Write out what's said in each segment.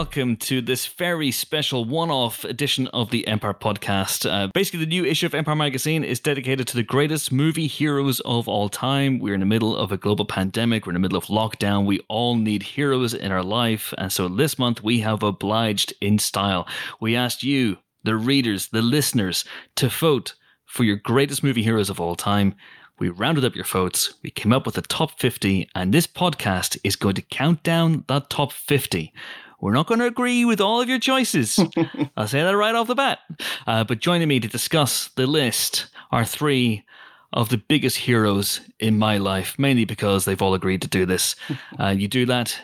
welcome to this very special one off edition of the Empire podcast. Uh, basically, the new issue of Empire magazine is dedicated to the greatest movie heroes of all time. We're in the middle of a global pandemic, we're in the middle of lockdown. We all need heroes in our life. And so this month, we have obliged in style. We asked you, the readers, the listeners, to vote for your greatest movie heroes of all time. We rounded up your votes, we came up with a top 50, and this podcast is going to count down that top 50. We're not going to agree with all of your choices. I'll say that right off the bat. Uh, but joining me to discuss the list are three of the biggest heroes in my life, mainly because they've all agreed to do this. Uh, you do that,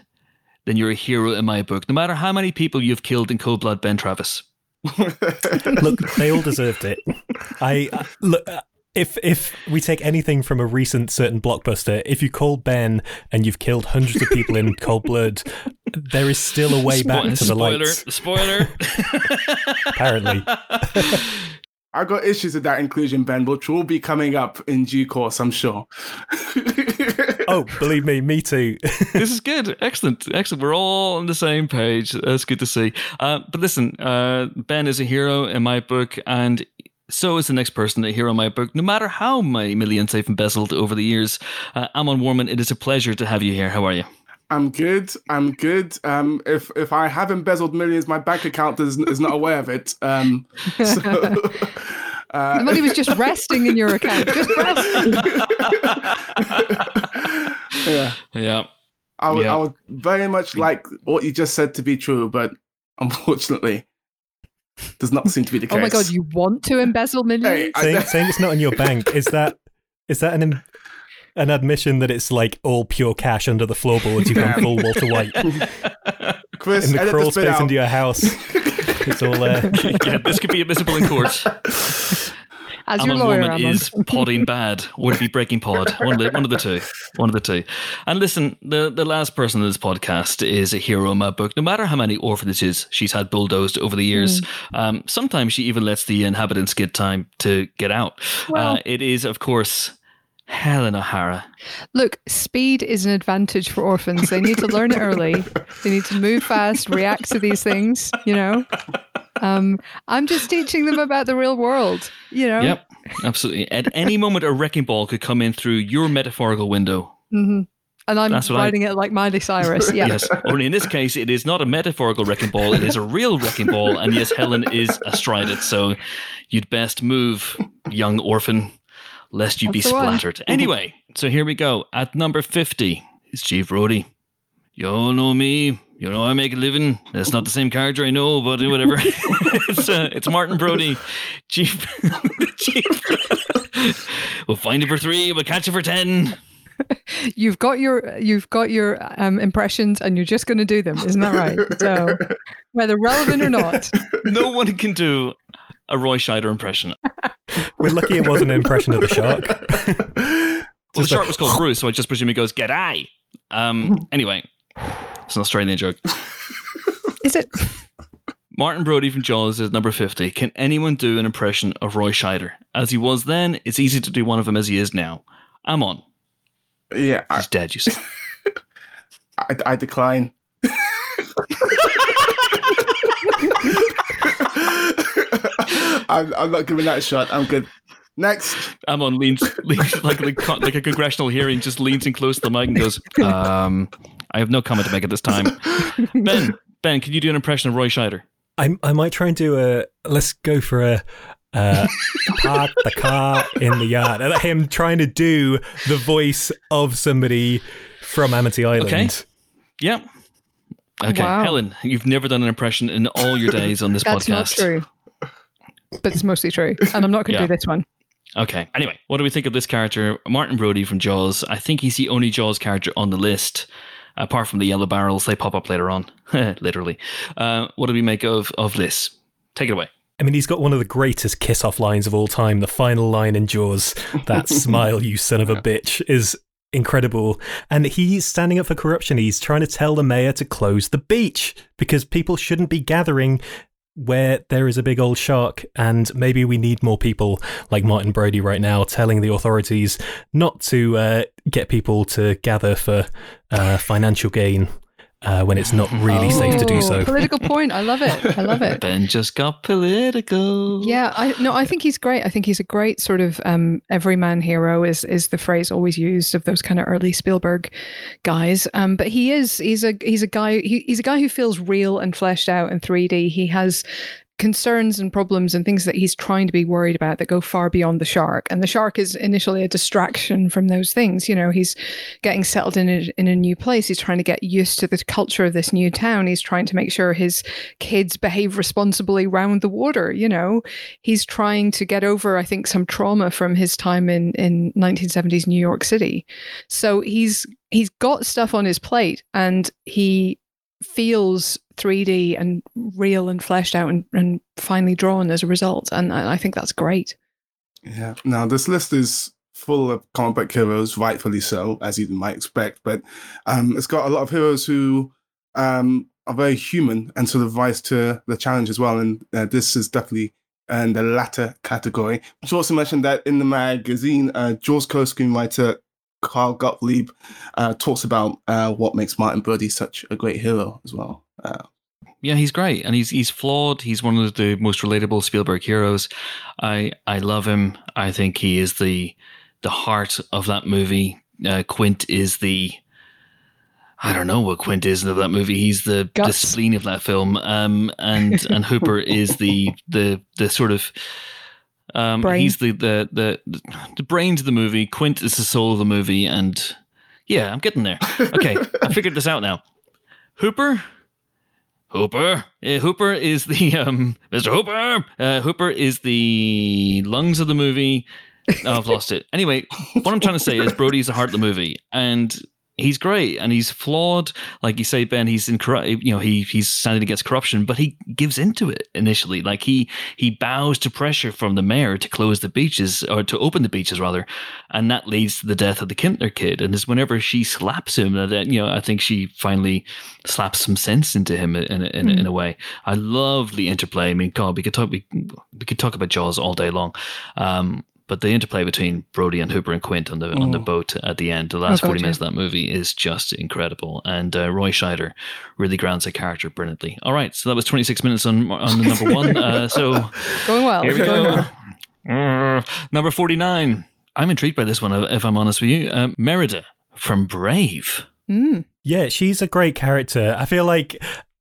then you're a hero in my book, no matter how many people you've killed in cold blood, Ben Travis. look, they all deserved it. I uh, look. If if we take anything from a recent certain blockbuster, if you call Ben and you've killed hundreds of people in cold blood, there is still a way back to the spoiler, lights. Spoiler. Apparently. I've got issues with that inclusion, Ben, which will be coming up in due course, I'm sure. oh, believe me, me too. this is good. Excellent. Excellent. We're all on the same page. That's good to see. Uh, but listen, uh, Ben is a hero in my book, and so is the next person a hero in my book, no matter how many millions they've embezzled over the years. Uh, Amon Warmann, it is a pleasure to have you here. How are you? I'm good. I'm good. Um, if if I have embezzled millions, my bank account is, is not aware of it. Um, so, uh, the money was just resting in your account, just resting. yeah, yeah. I would, yeah. I would very much like what you just said to be true, but unfortunately, does not seem to be the case. Oh my god, you want to embezzle millions? Hey, saying, saying it's not in your bank is that is that an an admission that it's like all pure cash under the floorboards? You've gone full Walter White. Chris, in the edit crawl space out. into your house. It's all there. yeah, this could be admissible in court. As your lawyer, Amon. is podding bad, would be breaking pod. One of the one of the two. One of the two. And listen, the the last person in this podcast is a hero in my book. No matter how many orphanages she's had bulldozed over the years, um, sometimes she even lets the inhabitants get time to get out. Well- uh, it is, of course, Helen O'Hara. Look, speed is an advantage for orphans. They need to learn it early. They need to move fast, react to these things, you know? Um, I'm just teaching them about the real world, you know? Yep, absolutely. At any moment, a wrecking ball could come in through your metaphorical window. hmm And I'm what I- riding it like Miley Cyrus. Yeah. Yes. Only in this case, it is not a metaphorical wrecking ball. It is a real wrecking ball. And yes, Helen is astride it. So you'd best move, young orphan, lest you be That's one. splattered. Anyway, so here we go. At number 50 is Chief Brody. You all know me. You know I make a living. That's not the same character I know, but whatever. it's uh, it's Martin Brody, Chief. Chief. we'll find you for three. We'll catch you for ten. You've got your you've got your um, impressions and you're just going to do them. Isn't that right? So whether relevant or not. No one can do a Roy Scheider impression. We're lucky it wasn't an impression of the shark. Well, the shark was called Bruce, so I just presume he goes, "Get I." Um. Anyway, it's an Australian joke. Is it Martin Brody from Jaws is number fifty. Can anyone do an impression of Roy Scheider as he was then? It's easy to do one of him as he is now. I'm on. yeah, I, He's dead. You see. I, I decline. I'm, I'm not giving that a shot. I'm good. Next. Amon leans, leans like, like like a congressional hearing, just leans in close to the mic and goes, um, "I have no comment to make at this time." Ben, Ben, can you do an impression of Roy Scheider? I I might try and do a. Let's go for a. Uh, park the car in the yard. And him trying to do the voice of somebody from Amity Island. Okay. Yeah. Okay, Wow. Helen, you've never done an impression in all your days on this that's podcast. not true. But it's mostly true. And I'm not going to Yeah. do this one. Okay. Anyway, what do we think of this character, Martin Brody from Jaws? I think he's the only Jaws character on the list, apart from the yellow barrels. They pop up later on, literally. Uh, what do we make of of this? Take it away. I mean, he's got one of the greatest kiss off lines of all time. The final line in Jaws, that smile, you son of a bitch, is incredible. And he's standing up for corruption. He's trying to tell the mayor to close the beach because people shouldn't be gathering where there is a big old shark. And maybe we need more people like Martin Brody right now telling the authorities not to uh, get people to gather for uh, financial gain. Uh, when it's not really safe to do Oh, so. Political point. I love it. I love it. Ben just got political. Yeah, I no, I think he's great. I think he's a great sort of um, everyman hero. Is is the phrase always used of those kind of early Spielberg guys? Um, but he is he's a he's a guy he, he's a guy who feels real and fleshed out in 3D. He has concerns and problems and things that he's trying to be worried about that go far beyond the shark. And the shark is initially a distraction from those things. You know, he's getting settled in a, in a new place. He's trying to get used to the culture of this new town. He's trying to make sure his kids behave responsibly round the water. You know, he's trying to get over, I think, some trauma from his time in in 1970s New York City. So he's he's got stuff on his plate, and he feels 3D and real and fleshed out and, and finely drawn as a result. And I think that's great. Yeah. Now this list is full of book heroes, rightfully so, as you might expect. But um, it's got a lot of heroes who um, are very human and sort of rise to the challenge as well. And uh, this is definitely in the latter category. You also mentioned that in the magazine, uh, Jaws co-screenwriter Carl Gottlieb uh, talks about uh, what makes Martin Brody such a great hero as well. Uh, Yeah, he's great, and he's he's flawed. He's one of the most relatable Spielberg heroes. I I love him. I think he is the the heart of that movie. Uh, Quint is the I don't know what Quint is of that movie. He's the, the spleen of that film. Um, and and Hooper is the the the sort of um, Brain. he's the, the the the brains of the movie. Quint is the soul of the movie, and yeah, I'm getting there. Okay, I figured this out now. Hooper, Hooper, Uh, Hooper is the um, Mr. Hooper. Uh, Hooper is the lungs of the movie. Oh, I've lost it. Anyway, what I'm trying to say is Brody's the heart of the movie, and he's great and he's flawed. Like you say, Ben, he's in corrupt. You know, he he's standing against corruption, but he gives into it initially. Like he he bows to pressure from the mayor to close the beaches or to open the beaches rather, and that leads to the death of the Kintner kid. And it's whenever she slaps him that you know I think she finally slaps some sense into him in a, in, a, in a way. I love the interplay. I mean, God, we could talk we, we could talk about Jaws all day long. Um, but the interplay between Brody and Hooper and Quint on the on the boat at the end, the last forty yeah. minutes of that movie is just incredible. And uh, Roy Scheider really grounds the character brilliantly. All right, so that was twenty six minutes on on the number one. Uh, so Going well. here we go. Uh, number forty nine. I'm intrigued by this one, if I'm honest with you. Uh, Merida from Brave. Mm. Yeah, she's a great character. I feel like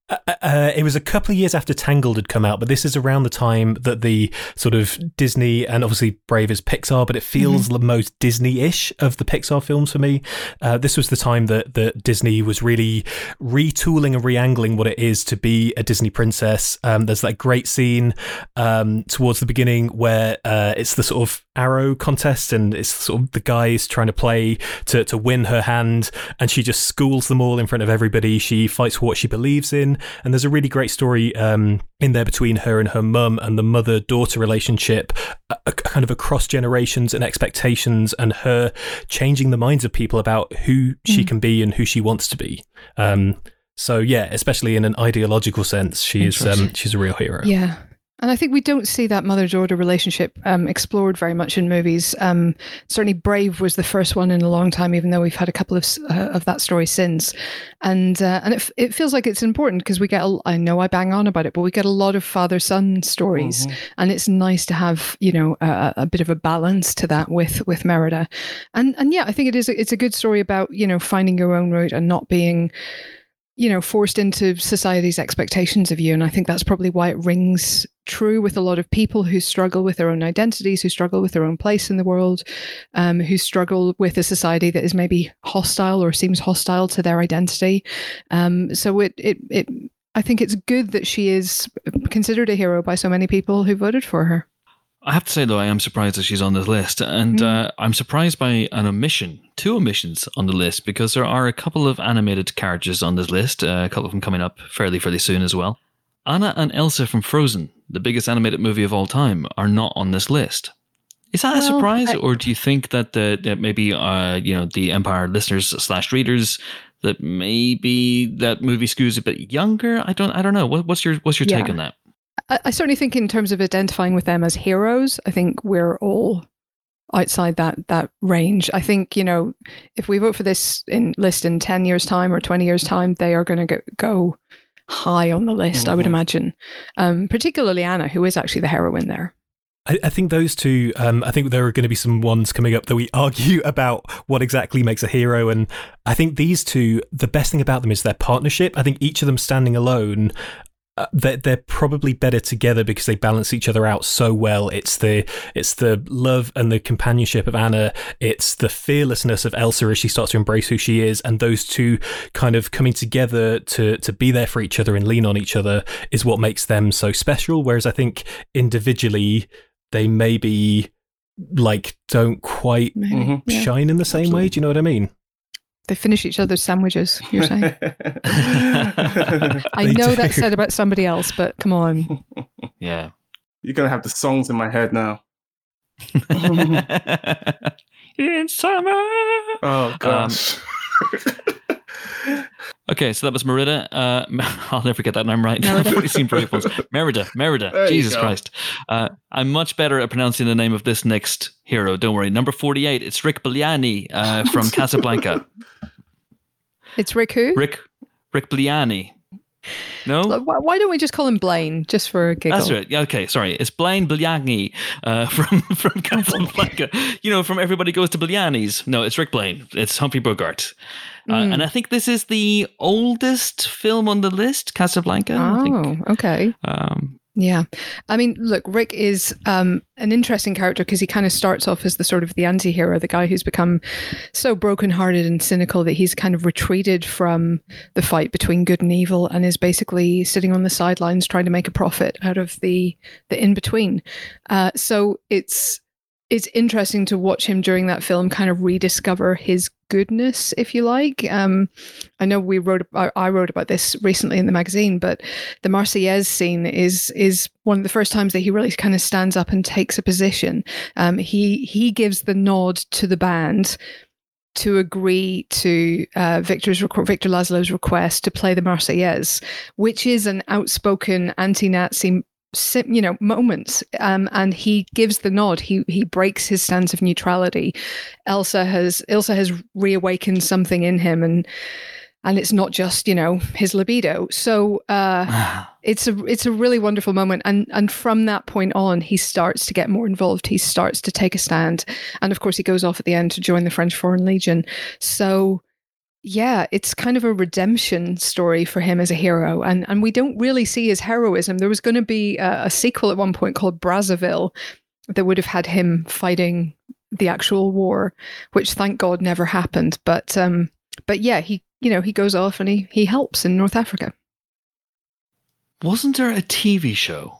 uh, uh, it was a couple of years after Tangled had come out, but this is around the time that the sort of Disney and obviously Brave is Pixar, but it feels the most Disney-ish of the Pixar films for me. Uh, this was the time that that Disney was really retooling and reangling what it is to be a Disney princess. Um, there's that great scene um, towards the beginning where uh, it's the sort of arrow contest and it's sort of the guys trying to play to, to win her hand and she just schools them all in front of everybody she fights for what she believes in and there's a really great story um, in there between her and her mum and the mother daughter relationship a, a kind of across generations and expectations and her changing the minds of people about who she can be and who she wants to be. Um, so yeah especially in an ideological sense she's um, she's a real hero. Yeah. And I think we don't see that mother daughter relationship um, explored very much in movies. Um, certainly, Brave was the first one in a long time, even though we've had a couple of uh, of that story since. And uh, and it, f- it feels like it's important because we get. A, I know I bang on about it, but we get a lot of father son stories, and it's nice to have you know a, a bit of a balance to that with with Merida. And and yeah, I think it is. A, it's a good story about you know finding your own route and not being you know, forced into society's expectations of you. And I think that's probably why it rings true with a lot of people who struggle with their own identities, who struggle with their own place in the world, um, who struggle with a society that is maybe hostile or seems hostile to their identity. Um, so it, it, it, I think it's good that she is considered a hero by so many people who voted for her. I have to say though, I am surprised that she's on this list, and uh, I'm surprised by an omission, two omissions on the list, because there are a couple of animated characters on this list, uh, a couple of them coming up fairly, fairly soon as well. Anna and Elsa from Frozen, the biggest animated movie of all time, are not on this list. Is that a surprise, I- or do you think that the that maybe uh, you know the Empire listeners slash readers that maybe that movie skews a bit younger? I don't I don't know. What, what's your what's your take on that? I, I certainly think, in terms of identifying with them as heroes, I think we're all outside that that range. I think you know if we vote for this in list in ten years' time or twenty years' time, they are going to go high on the list. Mm-hmm. I would Mhm. imagine, um, particularly Anna, who is actually the heroine there. I, I think those two. Um, I think there are going to be some ones coming up that we argue about what exactly makes a hero, and I think these two. The best thing about them is their partnership. I think each of them standing alone. Uh, they're, they're probably better together because they balance each other out so well. It's the it's the love and the companionship of Anna. It's the fearlessness of Elsa as she starts to embrace who she is, and those two kind of coming together to to be there for each other and lean on each other is what makes them so special. Whereas I think individually they maybe like don't quite Maybe. Mhm. Yeah. shine in the same way. Do you know what I mean? They finish each other's sandwiches. You're saying? I know do. that's said about somebody else, but come on. Yeah. You're gonna have the songs in my head now. in summer. Oh um, gosh. Okay, so that was Merida. Uh, I'll never get that name right. Merida. I've already seen prequels. Merida, Merida. There Jesus. Christ. Uh, I'm much better at pronouncing the name of this next hero. Don't worry. Number 48, it's Rick Bliani uh, from Casablanca. It's Rick who? Rick Rick Bliani. No? Why why don't we just call him Blaine, just for a giggle? That's right. Yeah, okay, sorry. It's Blaine Bliani uh, from from Casablanca. you know, from Everybody Goes to Bliani's. No, it's Rick Blaine. It's Humphrey Bogart. Uh, Mm. And I think this is the oldest film on the list, Casablanca. I think. Oh, okay. Um, Yeah. I mean, look, Rick is um, an interesting character because he kind of starts off as the sort of the anti hero, the guy who's become so brokenhearted and cynical that he's kind of retreated from the fight between good and evil and is basically sitting on the sidelines trying to make a profit out of the, the in between. Uh, so it's. It's interesting to watch him during that film kind of rediscover his goodness, if you like. Um, I know we wrote, I wrote about this recently in the magazine, but the Marseillaise scene is is one of the first times that he really kind of stands up and takes a position. Um, he he gives the nod to the band to agree to uh, Victor's Victor Laszlo's request to play the Marseillaise, which is an outspoken anti-Nazi. You know, moments, um, and he gives the nod. He he breaks his stance of neutrality. Elsa has Elsa has reawakened something in him, and and it's not just you know his libido. So uh, it's a it's a really wonderful moment and and from that point on he starts to get more involved he starts to take a stand and of course he goes off at the end to join the french foreign legion so yeah it's kind of a redemption story for him as a hero and and we don't really see his heroism there was going to be a, a sequel at one point called brazzaville that would have had him fighting the actual war which thank god never happened but um but yeah he you know he goes off and he he helps in north africa wasn't there a TV show?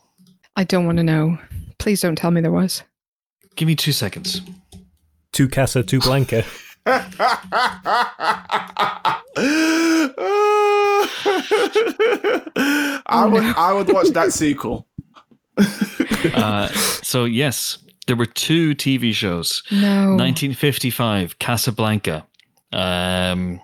I don't want to know. Please don't tell me there was. Give me two seconds. Tu casa, tu blanca. I would I would watch that sequel. Uh, so, yes, there were two TV shows. No. 1955, Casablanca. Um,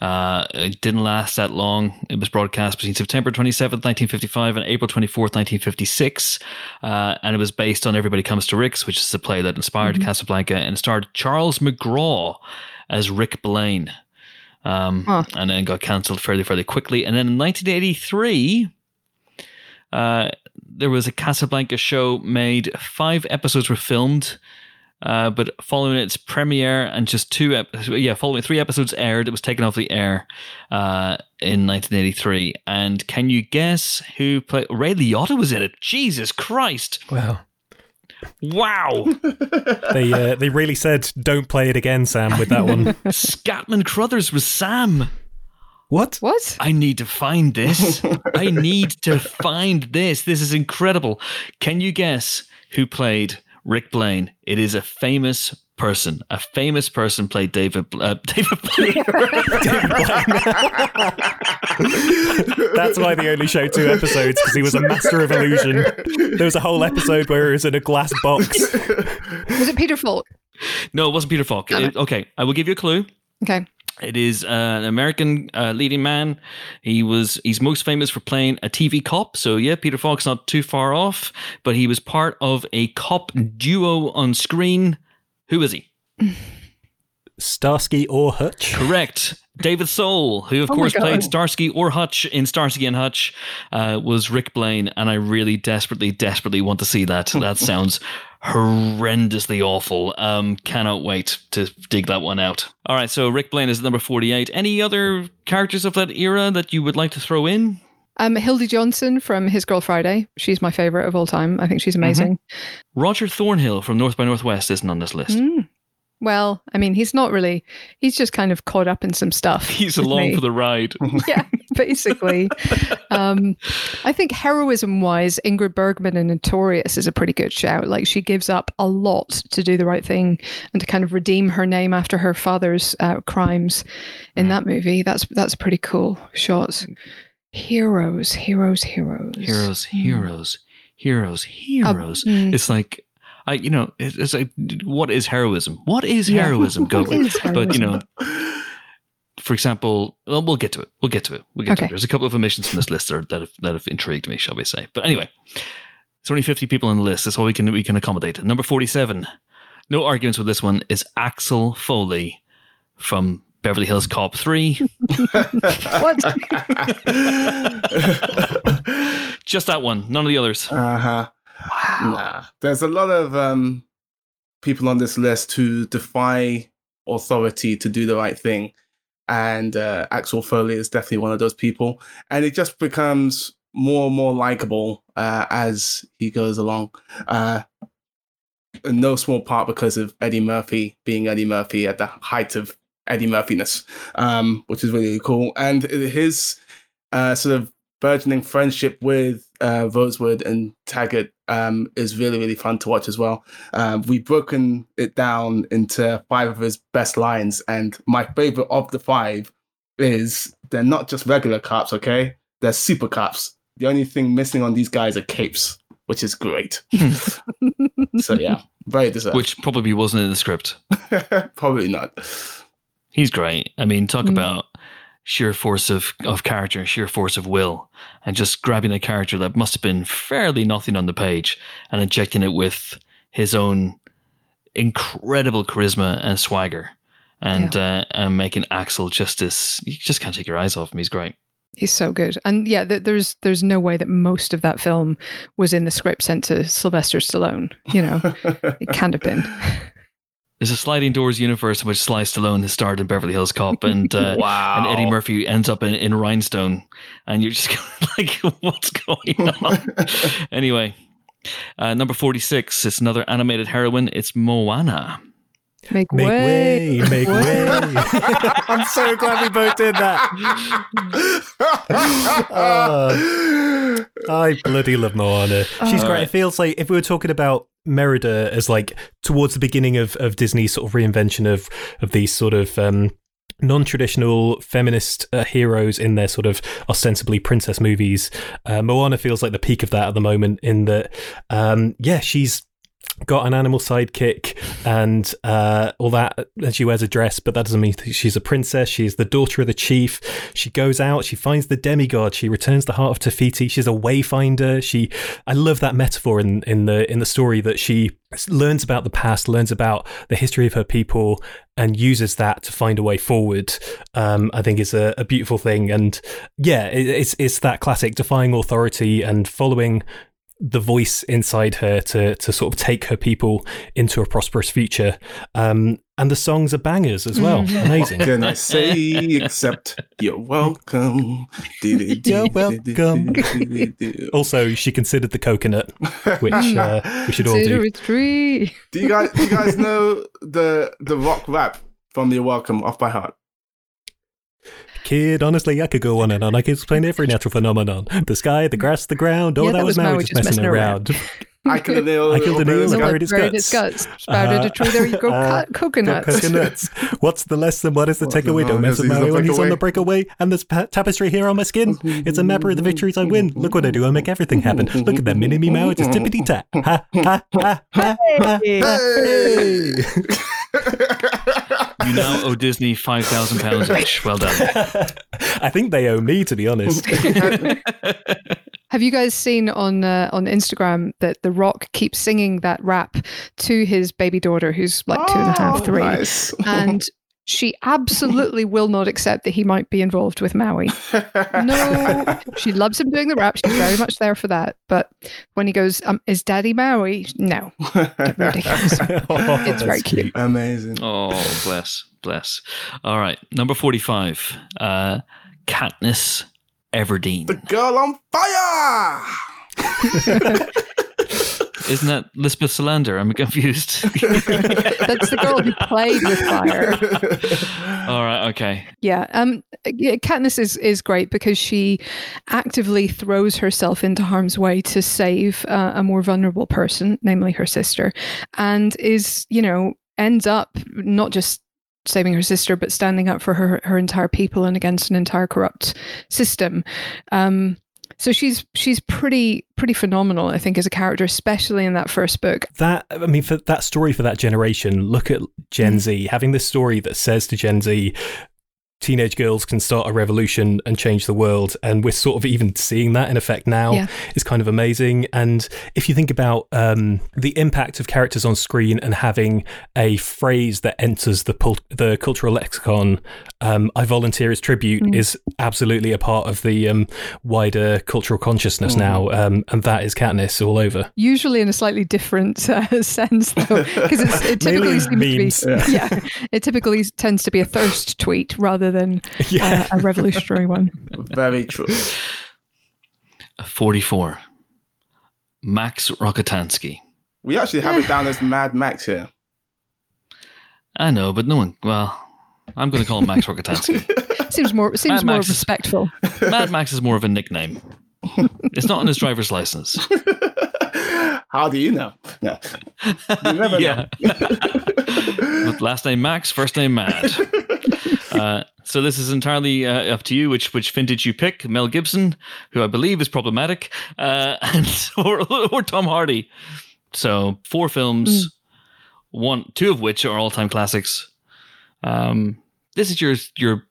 uh, it didn't last that long. It was broadcast between September 27th, 1955 and April 24th, 1956. Uh, and it was based on Everybody Comes to Rick's, which is the play that inspired Casablanca, and starred Charles McGraw as Rick Blaine. Um, Huh. And then got cancelled fairly, fairly quickly. And then in 1983, uh, there was a Casablanca show made. Five episodes were filmed. Uh, but following its premiere and just two, ep- yeah, following three episodes aired, it was taken off the air uh, in 1983. And can you guess who played? Ray Liotta was in it. Jesus Christ! Wow. Wow! They uh, they really said don't play it again, Sam, with that one. Scatman Crothers was Sam. what? What? I need to find this. I need to find this. This is incredible. Can you guess who played Rick Blaine? It is a famous person. A famous person played David. Uh, David Blaine. That's why they only showed two episodes because he was a master of illusion. There was a whole episode where he was in a glass box. Was it Peter Falk? no, it wasn't Peter Falk. It- okay, I will give you a clue. Okay. It is uh, an American uh, leading man. He was he's most famous for playing a TV cop. So yeah, Peter Falk's not too far off, but he was part of a cop duo on screen Who is he? Starsky or Hutch. Correct. David Soul, who of Oh course played Starsky or Hutch in Starsky and Hutch, uh, was Rick Blaine, and I really desperately, desperately want to see that. That sounds horrendously awful. Um, cannot wait to dig that one out. All right, so Rick Blaine is number forty-eight. Any other characters of that era that you would like to throw in? Um, Hildy Johnson from His Girl Friday. She's my favorite of all time. I think she's amazing. Roger Thornhill from North by Northwest isn't on this list. Mm. Well, I mean, he's not really. He's just kind of caught up in some stuff. He's along me. for the ride. yeah, basically. um, I think heroism wise, Ingrid Bergman in Notorious is a pretty good shout. Like she gives up a lot to do the right thing and to kind of redeem her name after her father's uh, crimes in that movie. That's that's a pretty cool shot. Heroes, heroes, heroes, Heroes, heroes, heroes, heroes. mm. It's like I, you know, it's, it's like, what is heroism? What is heroism? Go, What is but you know? For example, well, we'll get to it. We'll get to it. We'll get to it. There's a couple of omissions from this list that, are, that have that have intrigued me, shall we say? But anyway, it's only 50 people on the list. That's all we can we can accommodate. Number 47. No arguments with this one. Is Axel Foley from Beverly Hills Cop 3. what? Just that one. None of the others. Uh huh. Wow. Nah. There's a lot of um, people on this list who defy authority to do the right thing. And uh, Axel Foley is definitely one of those people. And it just becomes more and more likable uh, as he goes along. Uh, no small part because of Eddie Murphy being Eddie Murphy at the height of Eddie Murphiness, um, which is really cool. And his uh, sort of burgeoning friendship with uh, Rosewood and Taggart um, is really, really fun to watch as well. Um, we've broken it down into five of his best lines, and my favorite of the five is they're not just regular cops, okay? They're super cops. The only thing missing on these guys are capes, which is great. so, yeah, very deserved. Which probably wasn't in the script. Probably not. He's great. I mean, talk Mm. about sheer force of, of character, sheer force of will, and just grabbing a character that must have been fairly nothing on the page and injecting it with his own incredible charisma and swagger. And uh, and making Axel just this, you just can't take your eyes off him. He's great. He's so good, and yeah, th- there's there's no way that most of that film was in the script sent to Sylvester Stallone. You know, it can't have been. There's a sliding doors universe in which Sly Stallone has starred in Beverly Hills Cop, and uh, wow. and Eddie Murphy ends up in, in Rhinestone, and you're just like, what's going on? anyway, uh, number 46, it's another animated heroine. It's Moana. Make, Make way, way, make way. I'm so glad we both did that. Uh, I bloody love Moana. She's Uh, great. It feels like if we were talking about Merida as like towards the beginning of, of Disney's sort of reinvention of of these sort of um, non-traditional feminist uh, heroes in their sort of ostensibly princess movies, uh, Moana feels like the peak of that at the moment. In that, um, yeah, she's got an animal sidekick and uh, all that. And she wears a dress, but that doesn't mean she's a princess. She's the daughter of the chief. She goes out. She finds the demigod. She returns the heart of Te Fiti. She's a wayfinder. She, I love that metaphor in in the in the story that she learns about the past, learns about the history of her people, and uses that to find a way forward. Um, I think is a, a beautiful thing. And yeah, it, it's it's that classic defying authority and following the voice inside her to to sort of take her people into a prosperous future. Um, and the songs are bangers as well. Amazing. Can I say except you're welcome? You're welcome. Also, she considered the coconut, which uh, we should all do. it free. Do you guys do you guys know the the rock rap from You're Welcome off by heart? Kid, honestly, I could go on and on. I could explain every natural phenomenon: the sky, the grass, the ground. Oh, Yeah, that, that was was Maui Maui just just messing, messing around. I killed a nail. I killed a nail and buried its guts. its guts. Sprouted Uh, a tree. There you go. uh, co- coconuts. Coconuts. What's the lesson? What is the takeaway? Don't mess with Maui when he's on the breakaway. breakaway. And there's pa- tapestry here on my skin. It's a mapper of the victories I win. Look what I do. I make everything happen. Look at that mini me Maui. Just tippity tap. Ha ha ha ha. ha, Hey. Hey. You now owe Disney £5,000 each. Well done. I think they owe me, to be honest. Have Have you guys seen on uh, on Instagram that The Rock keeps singing that rap to his baby daughter, who's like two and a half, Oh, three, nice. and she absolutely will not accept that he might be involved with Maui. No, she loves him doing the rap. She's very much there for that. But when he goes, um, "Is Daddy Maui?" No, ridiculous. Oh, It's very that's cute. Amazing. Oh, bless, bless. All right, number 45, uh, Katniss Everdeen. The girl on fire. Isn't that Lisbeth Salander? I'm confused. That's the girl who played with fire. All right, okay. Yeah, um, yeah, Katniss is is great because she actively throws herself into harm's way to save uh, a more vulnerable person, namely her sister, and is you know ends up not just saving her sister but standing up for her her entire people and against an entire corrupt system. Um, so she's she's pretty pretty phenomenal, I think, as a character, especially in that first book. that I mean, for that story for that generation, look at Gen mm. Z having this story that says to Gen Z, teenage girls can start a revolution and change the world, and we're sort of even seeing that in effect now. Yeah. is kind of amazing. And if you think about um, the impact of characters on screen and having a phrase that enters the pul- the cultural lexicon, um, I volunteer as tribute Mm. is absolutely a part of the um, wider cultural consciousness Mm. now, um, and that is Katniss all over. usually in a slightly different uh, sense though because it typically Mainly seems to be yeah. it typically tends to be a thirst tweet rather than Yeah. uh, a revolutionary one Very true. 44, Max Rockatansky. We actually have it down as Mad Max here. I know, but no one, well, I'm going to call him Max Rockatansky. seems more seems Mad more Max is- respectful Mad Max is more of a nickname. It's not on his driver's license. How do you know? No. You never yeah. With last name Max, first name Mad. Uh, so this is entirely uh, up to you which which vintage you pick. Mel Gibson, who I believe is problematic, uh, and or, or Tom Hardy. So four films, one two of which are all time classics. Um, this is your your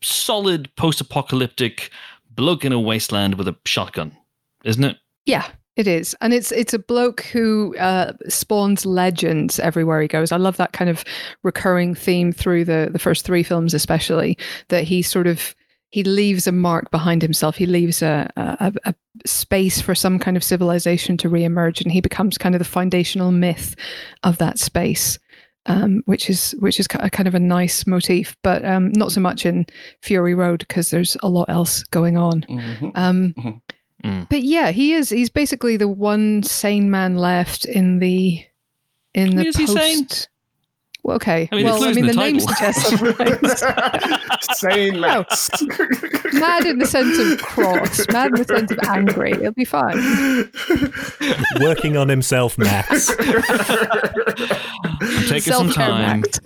solid post apocalyptic bloke in a wasteland with a shotgun, isn't it? yeah it is and it's it's a bloke who uh, spawns legends everywhere he goes i love that kind of recurring theme through the the first three films especially that he sort of he leaves a mark behind himself he leaves a, a, a space for some kind of civilization to reemerge and he becomes kind of the foundational myth of that space um, which is which is a kind of a nice motif but um, not so much in fury road because there's a lot else going on Mhm. um, Mhm. Mm. But yeah, he is. He's basically the one sane man left in the in the Is he post. Sane? Well, okay. I mean, well, it's I mean, the losing name the suggests otherwise. Sane Max. Mad in the sense of cross, mad in the sense of angry. It'll be fine. Working on himself, Max. I'm taking some time. Max.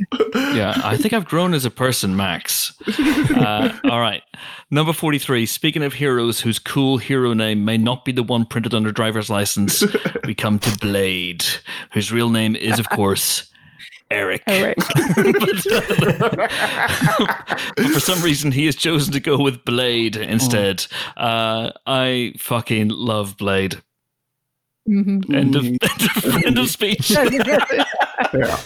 yeah, I think I've grown as a person, Max. Uh, all right. Number 43. Speaking of heroes whose cool hero name may not be the one printed on their driver's license, we come to Blade, whose real name is, of course, Eric. Eric. but for some reason, he has chosen to go with Blade instead. Uh, I fucking love Blade. Mhm. End of, Mm. end of, end of speech. yeah.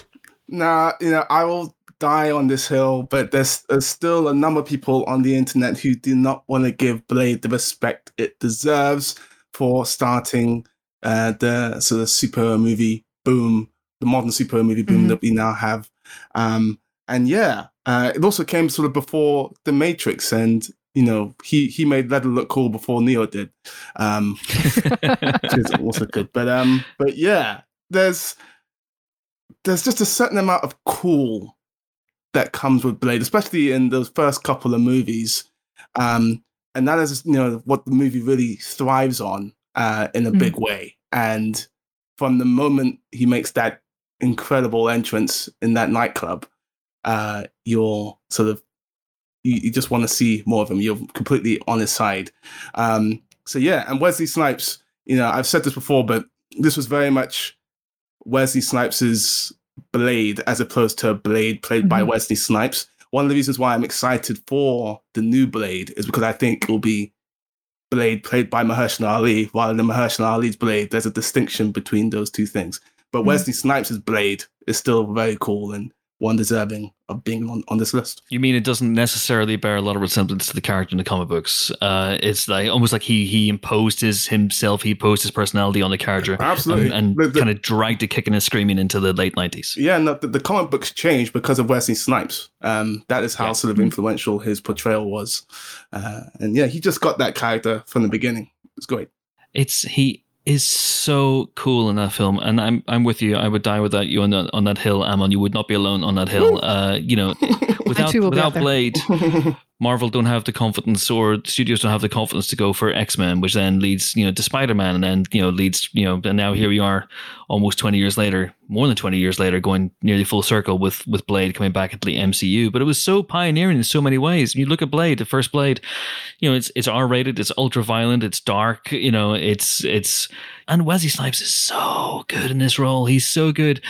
Nah, you know, I will die on this hill, but there's, there's still a number of people on the internet who do not want to give Blade the respect it deserves for starting uh, the sort of superhero movie boom, the modern superhero movie boom Mhm. that we now have. Um, and yeah, uh, it also came sort of before The Matrix, and you know, he he made Leather look cool before Neo did, um, which is also good. But um, but yeah, there's there's just a certain amount of cool that comes with Blade, especially in those first couple of movies. Um, and that is, you know, what the movie really thrives on uh, in a Mm. big way. And from the moment he makes that incredible entrance in that nightclub, uh, you're sort of you, you just want to see more of him. You're completely on his side. Um, so yeah, and Wesley Snipes, you know, I've said this before, but this was very much Wesley Snipes's Blade as opposed to a Blade played by Mhm. Wesley Snipes. One of the reasons why I'm excited for the new Blade is because I think it will be Blade played by Mahershala Ali, while in Mahershala Ali's Blade, there's a distinction between those two things. But Mm. Wesley Snipes' Blade is still very cool and one deserving of being on, on this list. You mean it doesn't necessarily bear a lot of resemblance to the character in the comic books? Uh, it's like almost like he he imposed his himself, he imposed his personality on the character, Absolutely. and, and kind of dragged it kicking and screaming into the late nineties. Yeah, no, the, the comic books changed because of Wesley Snipes. Um, that is how Yeah. sort of influential his portrayal was. Uh, and yeah, he just got that character from the beginning. It's great. It's he is so cool in that film, and I'm I'm with you. I would die without you on that on that hill, Amon. You would not be alone on that hill. Uh, you know, without too will be without. Blade, Marvel don't have the confidence, or studios don't have the confidence to go for X Men, which then leads you know to Spider Man, and then you know leads you know, and now here we are, almost twenty years later, more than twenty years later, going nearly full circle with with Blade coming back into the MCU. But it was so pioneering in so many ways. You look at Blade, the first Blade, you know, it's it's R rated, it's ultra violent, it's dark, you know, it's it's and Wesley Snipes is so good in this role. He's so good.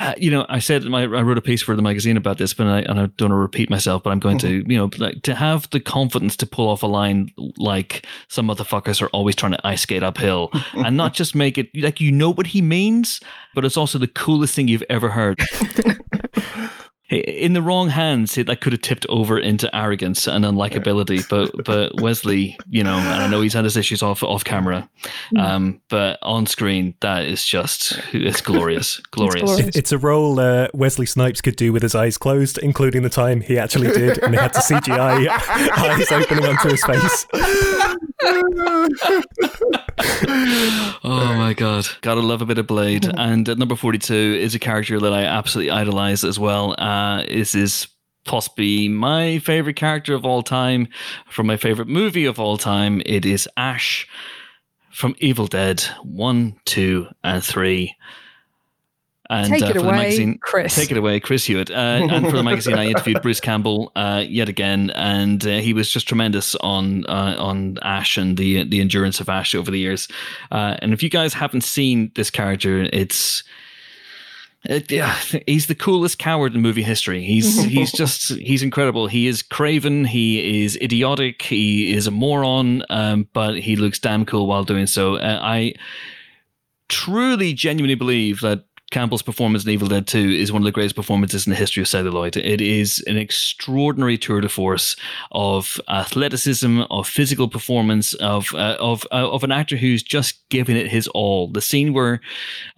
Uh, you know, I said my, I wrote a piece for the magazine about this, but I, and I don't want to repeat myself, but I'm going to, you know, like to have the confidence to pull off a line like some motherfuckers are always trying to ice skate uphill and not just make it like you know what he means, but it's also the coolest thing you've ever heard. In the wrong hands, it like could have tipped over into arrogance and unlikability. But but Wesley, you know, and I know he's had his issues off off camera, um, but on screen, that is just it's glorious, glorious. glorious. It's a role uh, Wesley Snipes could do with his eyes closed, including the time he actually did, and they had to CGI eyes opening onto his face. Oh my god, gotta love a bit of Blade. and at number forty-two is a character that I absolutely idolize as well. Uh, this is possibly my favorite character of all time from my favorite movie of all time. It is Ash from Evil Dead one, two, and three. And Take uh, it for the away, magazine, Chris. Take it away, Chris Hewitt. Uh, and for the magazine, I interviewed Bruce Campbell uh, yet again, and uh, he was just tremendous on uh, on Ash and the the endurance of Ash over the years. Uh, and if you guys haven't seen this character, it's it, yeah, he's the coolest coward in movie history. He's he's just he's incredible. He is craven. He is idiotic. He is a moron. Um, but he looks damn cool while doing so. Uh, I truly, genuinely believe that Campbell's performance in Evil Dead 2 is one of the greatest performances in the history of celluloid. It is an extraordinary tour de force of athleticism, of physical performance, of uh, of uh, of an actor who's just giving it his all. The scene where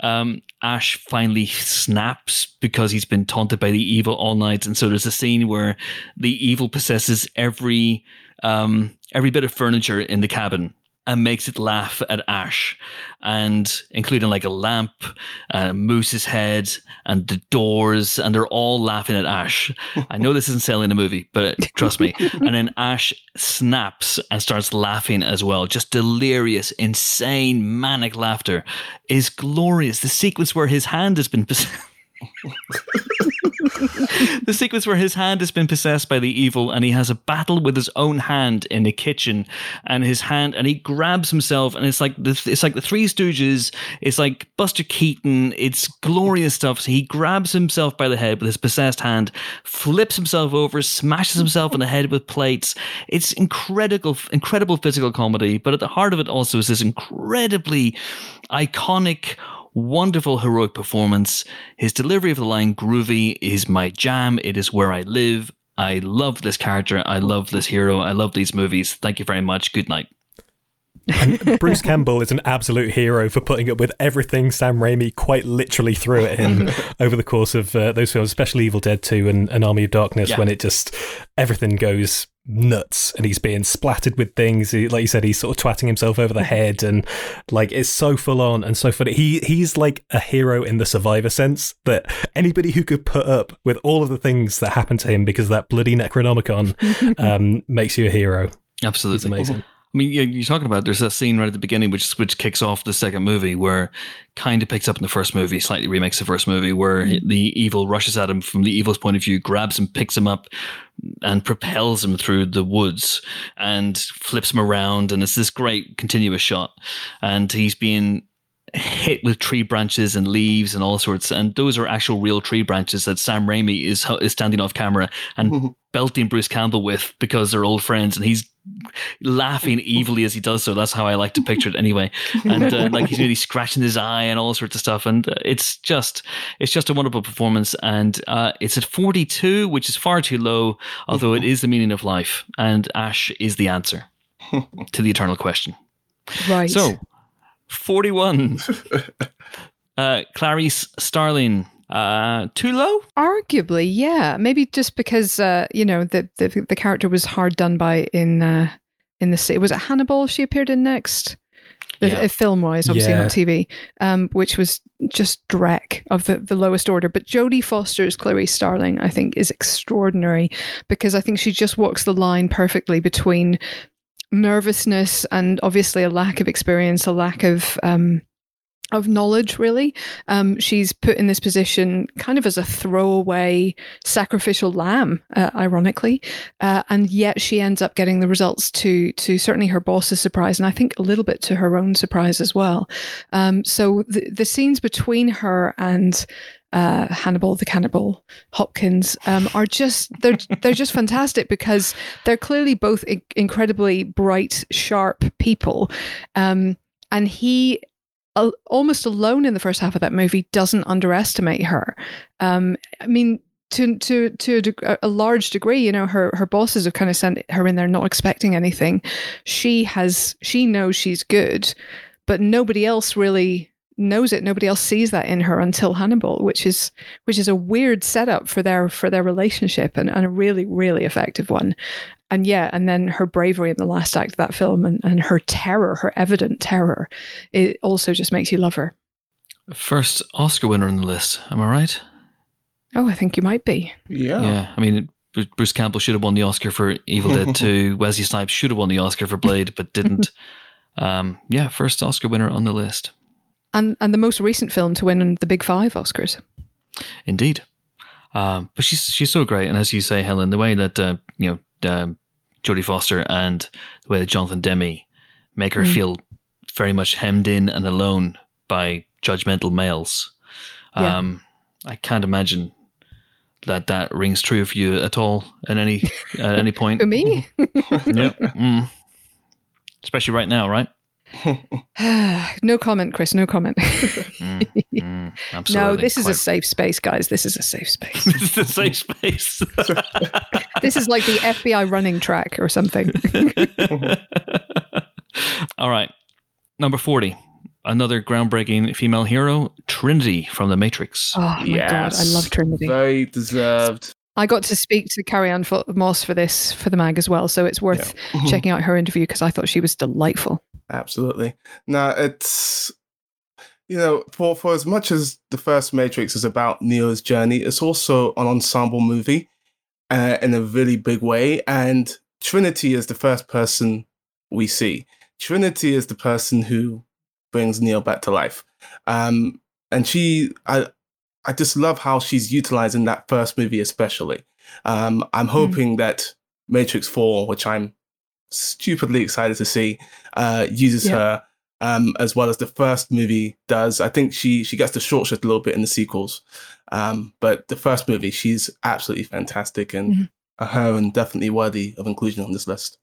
um, Ash finally snaps because he's been taunted by the evil all night, and so there's a scene where the evil possesses every um, every bit of furniture in the cabin and makes it laugh at Ash, and including like a lamp, uh, Moose's head, and the doors, and they're all laughing at Ash. I know this isn't selling a movie, but trust me. And then Ash snaps and starts laughing as well. Just delirious, insane, manic laughter is glorious. The sequence where his hand has been. the sequence where his hand has been possessed by the evil and he has a battle with his own hand in the kitchen. And his hand and he grabs himself and it's like the, it's like the three stooges. It's like buster keaton. It's glorious stuff. So he grabs himself by the head with his possessed hand flips himself over smashes himself in the head with plates. It's incredible incredible physical comedy but at the heart of it also is this incredibly iconic wonderful heroic performance. His delivery of the line groovy is my jam. It is where I live. I love this character. I love this hero. I love these movies. Thank you very much. Good night. And Bruce Campbell is an absolute hero for putting up with everything Sam Raimi quite literally threw at him over the course of uh, those films, especially Evil Dead 2 and, and Army of Darkness, Yeah. when it just everything goes nuts and he's being splattered with things. He, like you said, he's sort of twatting himself over the head and like it's so full on and so funny. He he's like a hero in the survivor sense that anybody who could put up with all of the things that happened to him because of that bloody Necronomicon um, makes you a hero. It's Absolutely. amazing. I mean, you- you're talking about there's that scene right at the beginning, which which kicks off the second movie, where kind of picks up in the first movie, slightly remakes the first movie, where mm-hmm. the evil rushes at him from the evil's point of view, grabs him, picks him up, and propels him through the woods and flips him around, and it's this great continuous shot, and he's being hit with tree branches and leaves and all sorts. And those are actual real tree branches that Sam Raimi is is standing off camera and mm-hmm. belting Bruce Campbell with because they're old friends, and he's laughing evilly as he does so. That's how I like to picture it anyway. And uh, like he's really scratching his eye and all sorts of stuff. And uh, it's just it's just a wonderful performance. And uh, it's at 42, which is far too low, although it is the meaning of life. And Ash is the answer to the eternal question. Right. So, 41. uh, Clarice Starling. Uh, too low? Arguably, yeah. Maybe just because uh, you know the, the the character was hard done by in uh, in the city. Was it Hannibal she appeared in next? Yeah. Film wise, obviously Yeah. not TV, um, which was just dreck of the, the lowest order. But Jodie Foster's Clarice Starling, I think, is extraordinary because I think she just walks the line perfectly between nervousness and obviously a lack of experience, a lack of um, of knowledge. Really, um, she's put in this position kind of as a throwaway sacrificial lamb, uh, ironically, uh, and yet she ends up getting the results to to certainly her boss's surprise, and I think a little bit to her own surprise as well. Um, so the the scenes between her and uh, Hannibal the Cannibal Hopkins um, are just they're they're just fantastic because they're clearly both i- incredibly bright, sharp people, um, and he. Al- Almost alone in the first half of that movie, doesn't underestimate her. Um, I mean, to to to a, a large degree, you know, her her bosses have kind of sent her in there not expecting anything. She has she knows she's good, but nobody else really knows it. Nobody else sees that in her until Hannibal, which is which is a weird setup for their for their relationship and, and a really really effective one. And yeah, and then her bravery in the last act of that film and, and her terror, her evident terror, it also just makes you love her. First Oscar winner on the list. Am I right? Oh, I think you might be. Yeah. Yeah. I mean, Bruce Campbell should have won the Oscar for Evil Dead 2. Wesley Snipes should have won the Oscar for Blade, but didn't. um, yeah, first Oscar winner on the list. And and the most recent film to win the Big Five Oscars. Indeed. Um, but she's she's so great, and as you say, Helen, the way that uh, you know um, Jodie Foster and the way that Jonathan Demme make her Mm. feel very much hemmed in and alone by judgmental males. Yeah. Um, I can't imagine that that rings true for you at all at any at any point. For me, yeah. Mm. Especially right now, right? no comment, Chris. No comment. Mm, mm, absolutely. no, this is a safe space, guys. This is a safe space. this is a safe space. this is like the FBI running track or something. All right. Number 40. Another groundbreaking female hero, Trinity from The Matrix. Oh my god, I love Trinity. Very deserved. I got to speak to Carrie Ann Moss for this for the mag as well, so it's worth checking out her interview because I thought she was delightful. Absolutely. Now it's you know, for for as much as the first Matrix is about Neo's journey, it's also an ensemble movie uh, in a really big way. And Trinity is the first person we see. Trinity is the person who brings Neo back to life. Um, and she, I, I just love how she's utilizing that first movie, especially. Um, I'm hoping that Matrix 4, which I'm stupidly excited to see, uh, uses Yeah. her um, as well as the first movie does. I think she she gets the short shift a little bit in the sequels, um, but the first movie she's absolutely fantastic and Mhm. uh, her and definitely worthy of inclusion on this list.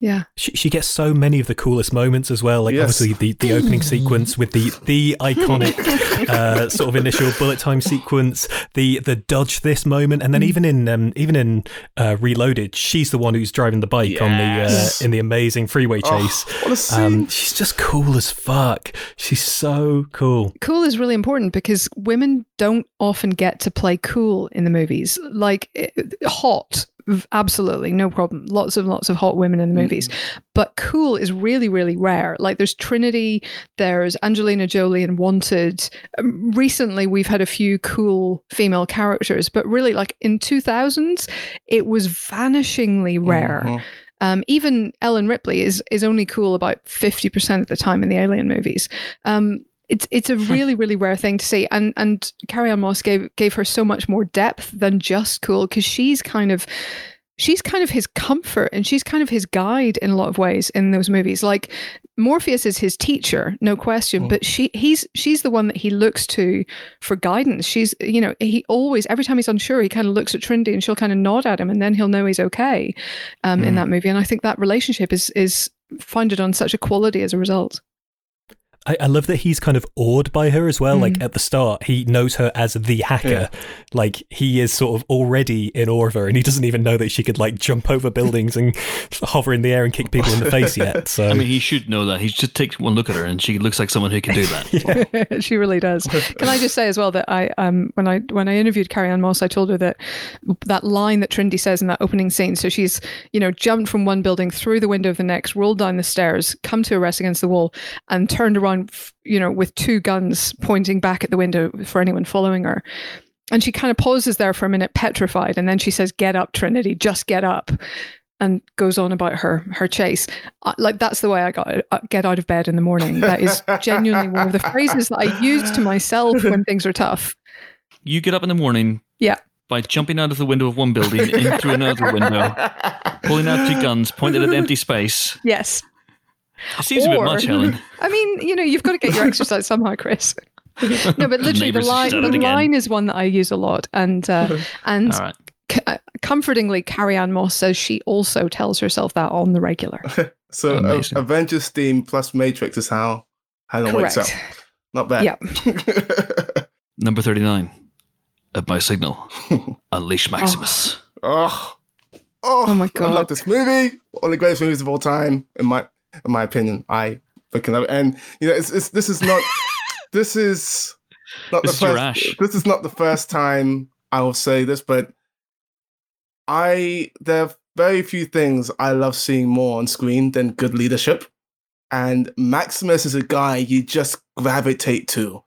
Yeah, She, she gets so many of the coolest moments as well. Like Yes. obviously the, the opening sequence with the the iconic uh, sort of initial bullet time sequence, the the dodge this moment, and then Mm. even in um, even in uh, Reloaded, she's the one who's driving the bike on the uh, in the amazing freeway Oh, chase. what a scene! Um, she's just cool as fuck. She's so cool. cool is really important because women don't often get to play cool in the movies. Like eh, hot, absolutely no problem. Lots and lots of hot women in the movies, but cool is really really rare. Like there's Trinity, there's Angelina Jolie in Wanted. Um, recently, we've had a few cool female characters, but really like in 2000s, it was vanishingly rare. Mhm. Um, even Ellen Ripley is is only cool about fifty percent of the time in the Alien movies. Um, it's it's a really really rare thing to see, and and Carrie Ann Moss gave gave her so much more depth than just cool because she's kind of she's kind of his comfort and she's kind of his guide in a lot of ways in those movies. Like Morpheus is his teacher, no question, Mm. but she he's she's the one that he looks to for guidance. She's you know, he always every time he's unsure, he kind of looks at Trinity and she'll kind of nod at him and then he'll know he's okay um, in Mm. that movie. And I think that relationship is is founded on such a quality as a result. I, I love that he's kind of awed by her as well. Like Mhm. at the start, he knows her as the hacker. Yeah. Like he is sort of already in awe of her, and he doesn't even know that she could like jump over buildings and hover in the air and kick people in the face yet. So I mean, he should know that. He just takes one look at her, and she looks like someone who can do that. she really does. Can I just say as well that I um when I when I interviewed Carrie Ann Moss, I told her that that line that Trinity says in that opening scene. So she's you know jumped from one building through the window of the next, rolled down the stairs, come to a rest against the wall, and turned around f- you know with two guns pointing back at the window for anyone following her. And she kind of pauses there for a minute, petrified, and then she says, "Get up, Trinity, just get up." And goes on about her her chase, uh, like that's the way I got uh, get out of bed in the morning. That is genuinely one of the phrases that I use to myself when things are tough. You get up in the morning. Yeah. By jumping out of the window of one building into another window, pulling out two guns, pointed at empty space. Yes, It seems a bit much, Helen. I mean, you know, you've got to get your exercise somehow, Chris. No, but literally, the Neighbours line the again. line is one that I use a lot, and uh, and All right. c- uh, comfortingly, Carrie Ann Moss says she also tells herself that on the regular. so uh, Amazing. Avengers theme plus Matrix is how Helen wakes up. Not bad. Yeah. Number 39. At my signal, unleash Maximus. oh, oh, Oh my god! I love this movie. One of the greatest movies of all time, in my in my opinion. I freaking love it. And you know, it's, it's this is not this is not This the your first. ash. This is not the first time I will say this, but I there are very few things I love seeing more on screen than good leadership. And Maximus is a guy you just gravitate to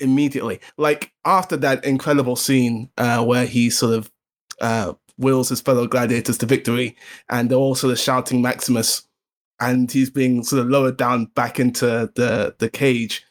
immediately. Like after that incredible scene uh, where he sort of uh, wills his fellow gladiators to victory, and they're all sort of shouting Maximus, and he's being sort of lowered down back into the the cage.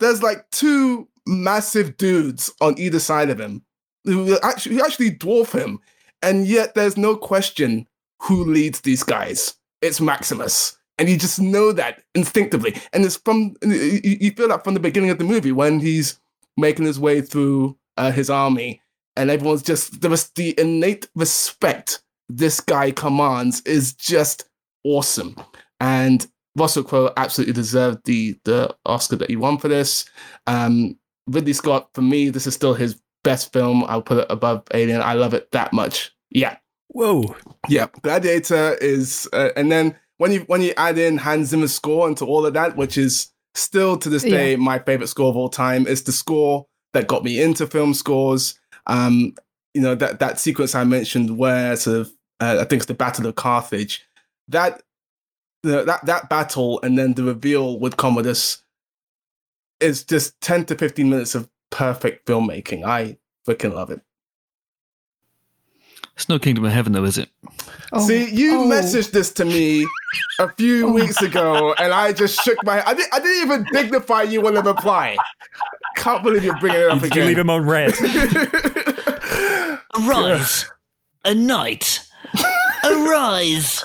There's like two massive dudes on either side of him who actually who actually dwarf him, and yet there's no question who leads these guys. It's Maximus. And you just know that instinctively. And it's from, you feel that from the beginning of the movie when he's making his way through uh, his army and everyone's just, there was the innate respect this guy commands is just awesome. And Russell Crowe absolutely deserved the, the Oscar that he won for this. Um, Ridley Scott, for me, this is still his best film. I'll put it above Alien. I love it that much. Yeah. whoa, Yeah, Gladiator is, uh, and then when you when you add in Hans Zimmer's score into all of that, which is still to this day my favorite score of all time, is the score that got me into film scores. Um, you know that that sequence I mentioned where sort of uh, I think it's the Battle of Carthage. That the, that that battle and then the reveal with Commodus is just ten to fifteen minutes of perfect filmmaking. I freaking love it. It's no Kingdom of Heaven, though, is it? Oh, See, you oh. messaged this to me a few Oh. weeks ago, and I just shook my. I didn't. I didn't even dignify you with a reply. Can't believe you're bringing it up Did you leave him on red? Arise, a knight. Arise,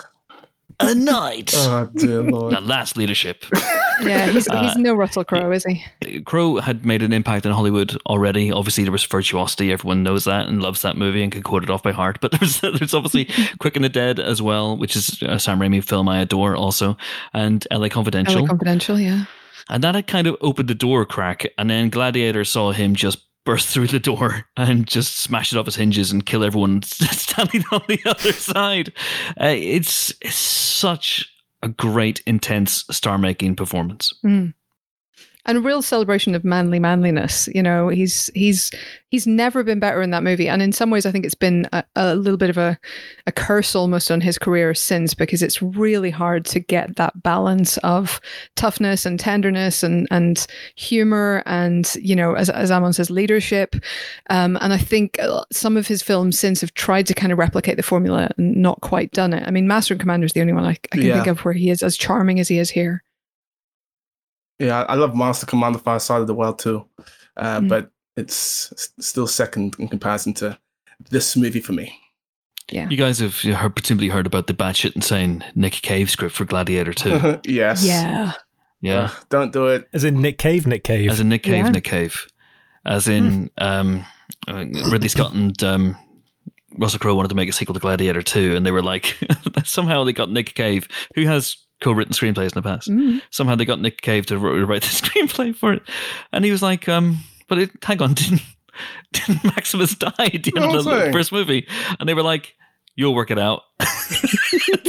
a knight. oh dear lord! Now that's leadership. Yeah, he's, Uh, he's no Russell Crowe, is he? Crowe had made an impact in Hollywood already. Obviously, there was Virtuosity. Everyone knows that and loves that movie and can quote it off by heart. But there's there's obviously Quick and the Dead as well, which is a Sam Raimi film I adore also, and LA Confidential. LA Confidential, yeah. and that had kind of opened the door crack. And then Gladiator saw him just burst through the door and just smash it off its hinges and kill everyone standing on the other side. Uh, it's, it's such a great, intense star making performance. Mm. And a real celebration of manly manliness. You know, he's he's he's never been better in that movie. And in some ways, I think it's been a, a little bit of a, a curse almost on his career since because it's really hard to get that balance of toughness and tenderness and and humor and you know, as as Amon says, leadership. Um, and I think uh, some of his films since have tried to kind of replicate the formula and not quite done it. I mean, Master and Commander is the only one I, I can Yeah. think of where he is as charming as he is here. Yeah, I love Master Commander Far Side of the World too, uh, Mm. but it's still second in comparison to this movie for me. Yeah. You guys have heard, presumably heard about the batshit insane Nick Cave script for Gladiator 2. yes. Yeah. Yeah. Ugh, don't do it. As in Nick Cave, Nick Cave. As in Nick Cave, Yeah. Nick Cave. As in um, uh, Ridley Scott and um, Russell Crowe wanted to make a sequel to Gladiator 2, and they were like, somehow they got Nick Cave, who has co written screenplays in the past. Mm. Somehow they got Nick Cave to wr- write the screenplay for it. And he was like, um, but it, hang on, didn't, didn't Maximus die at the end No of the first movie? And they were like, you'll work it out.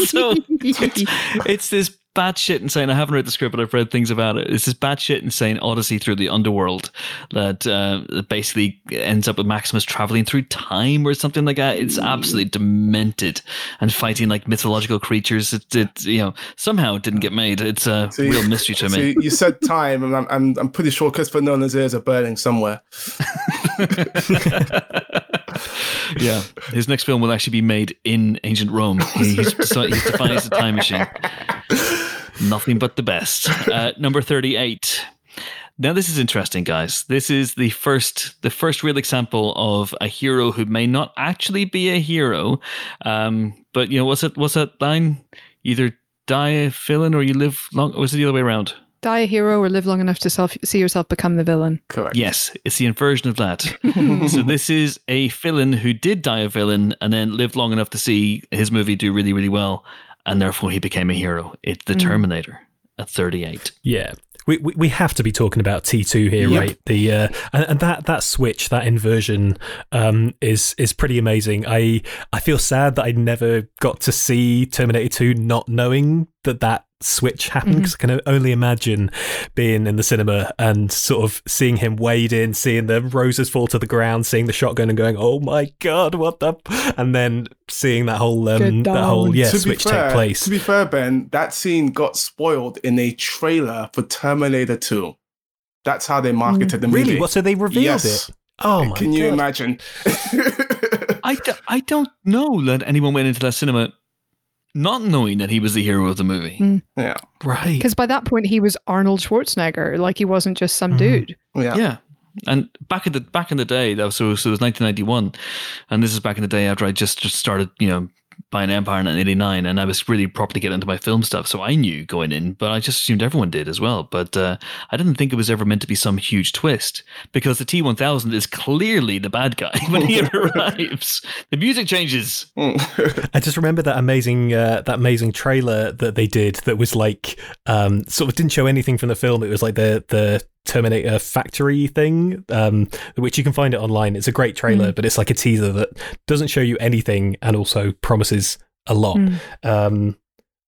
so it's, it's this batshit insane. I haven't read the script, but I've read things about it. It's this bad shit insane odyssey through the underworld that uh, basically ends up with Maximus traveling through time or something like that. It's absolutely demented and fighting like mythological creatures. It, it you know somehow it didn't get made. It's a See- real mystery to me. You said time, and I'm, I'm, I'm pretty sure Christopher Nolan's ears are burning somewhere. yeah, his next film will actually be made in ancient Rome. He- He's, decided, he's devised a time machine. Nothing but the best. Uh, number thirty-eight. Now this is interesting, guys. This is the first, the first real example of a hero who may not actually be a hero, um, but you know what's it? What's that line? Either die a villain or you live long. Or was it the other way around? Die a hero or live long enough to self- see yourself become the villain. Correct. Yes, it's the inversion of that. so this is a villain who did die a villain and then lived long enough to see his movie do really, really well, and therefore he became a hero. It's the Mm. Terminator at 38. Yeah. We, we we have to be talking about T two here, Yep. right? The uh, and, and that that switch, that inversion, um, is is pretty amazing. I I feel sad that I never got to see Terminator two, not knowing that that switch happened. Because I can only imagine being in the cinema and sort of seeing him wade in, seeing the roses fall to the ground, seeing the shotgun, and going, "Oh my god, what the?" And then seeing that whole um, that whole down. yeah to be switch fair, take place. To be fair, Ben, that scene got spoiled in a trailer for Terminator 2. That's how they marketed the movie. Really? What? So they revealed yes. it? Oh my Can you god! imagine? I, d- I don't know that anyone went into that cinema not knowing that he was the hero of the movie. Mm. yeah. Right. Because by that point, he was Arnold Schwarzenegger. Like he wasn't just some Mhm. dude. Yeah. Yeah. And back in the back in the day, that was so, so it was 1991, and this is back in the day after I just just started, you know, buying Empire in 89, and I was really properly getting into my film stuff. So I knew going in, but I just assumed everyone did as well. But uh, I didn't think it was ever meant to be some huge twist because the T1000 is clearly the bad guy when he arrives. The music changes. I just remember that amazing uh, that amazing trailer that they did that was like um, sort of didn't show anything from the film. It was like the the Terminator factory thing, um, which you can find it online. It's a great trailer, but it's like a teaser that doesn't show you anything and also promises a lot. Mm. Um,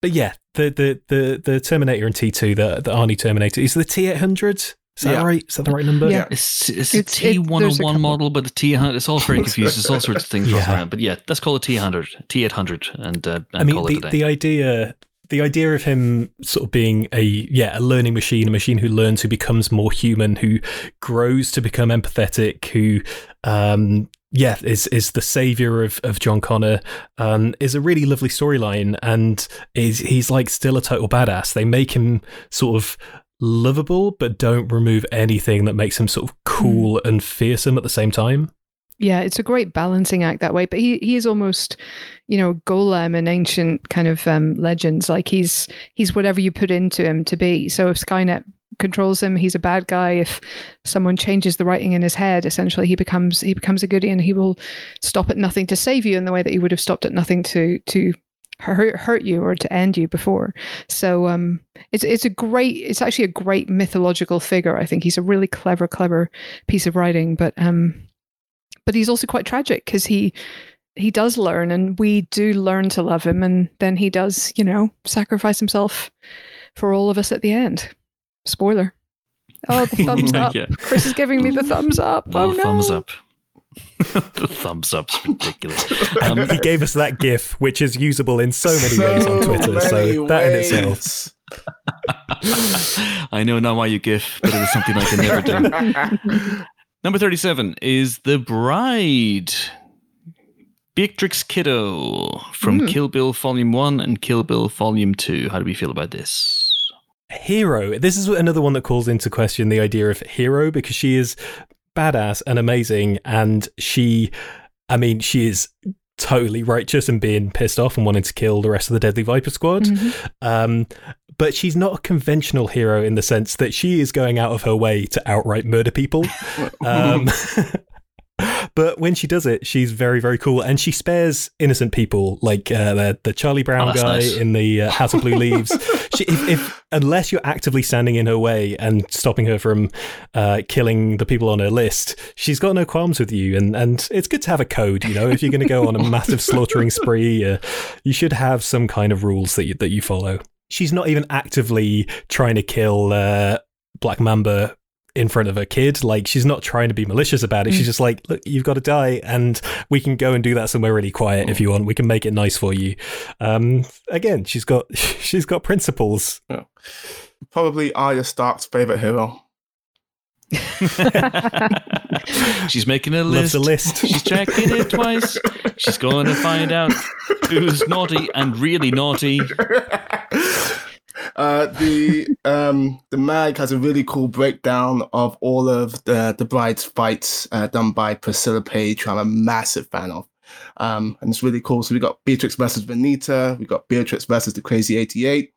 but yeah, the the the the Terminator and T two, the the Arnie Terminator, is the T eight hundred. Is that Yeah. right? Is that the right number? Yeah. It's, it's, It's- a it- T101 there's a couple. model, but the T100, it's all very confused. There's all sorts of things Yeah. yeah. around. But yeah, let's call it T100, T800, and, uh, and I mean, call the, it the idea, the idea of him sort of being a yeah a learning machine, a machine who learns, who becomes more human, who grows to become empathetic, who um, yeah is is the savior of of John Connor, um, is a really lovely storyline, and is he's like still a total badass. They make him sort of lovable, but don't remove anything that makes him sort of cool and fearsome at the same time. Yeah, it's a great balancing act that way. But he he is almost, you know, Golem in ancient kind of um, legends. Like he's he's whatever you put into him to be. So if Skynet controls him, he's a bad guy. If someone changes the writing in his head, essentially he becomes he becomes a goodie, and he will stop at nothing to save you in the way that he would have stopped at nothing to to hurt hurt you or to end you before. So um, it's it's a great it's actually a great mythological figure. I think he's a really clever clever piece of writing, but um but he's also quite tragic because he he does learn and we do learn to love him and then he does you know sacrifice himself for all of us at the end spoiler oh the thumbs up Yeah. chris is giving me the thumbs up Oh, oh no thumbs up. the thumbs up's ridiculous. Um, he gave us that GIF, which is usable in so many ways on Twitter. So many that in itself. I know now why you gif, but it was something I could never do. Number 37 is The Bride. Beatrix Kiddo from Mm. Kill Bill Volume 1 and Kill Bill Volume 2. How do we feel about this? hero. This is another one that calls into question the idea of hero because she is badass and amazing, and she, I mean, she is totally righteous and being pissed off and wanting to kill the rest of the Deadly Viper squad. Mhm. Um, but she's not a conventional hero in the sense that she is going out of her way to outright murder people. Um, but when she does it, she's very, very cool, and she spares innocent people, like uh, the the Charlie Brown Oh, guy nice. in the uh, House of Blue Leaves. she, if, if unless you're actively standing in her way and stopping her from uh, killing the people on her list, she's got no qualms with you, and and it's good to have a code. You know, if you're going to go on a massive slaughtering spree, uh, you should have some kind of rules that you, that you follow. She's not even actively trying to kill uh, Black Mamba in front of her kid. Like she's not trying to be malicious about it. She's just like, look, you've got to die, and we can go and do that somewhere really quiet if you want. We can make it nice for you. Um, again, she's got she's got principles. Probably Arya Stark's favorite hero. She's making a Loves list. a list. She's checking it twice. She's going to find out who's naughty and really naughty. uh, the um, the mag has a really cool breakdown of all of the the bride's fights uh, done by Priscilla Page, who I'm a massive fan of. Um, and it's really cool. So we got Beatrix versus Vernita, we got Beatrix versus the Crazy 88,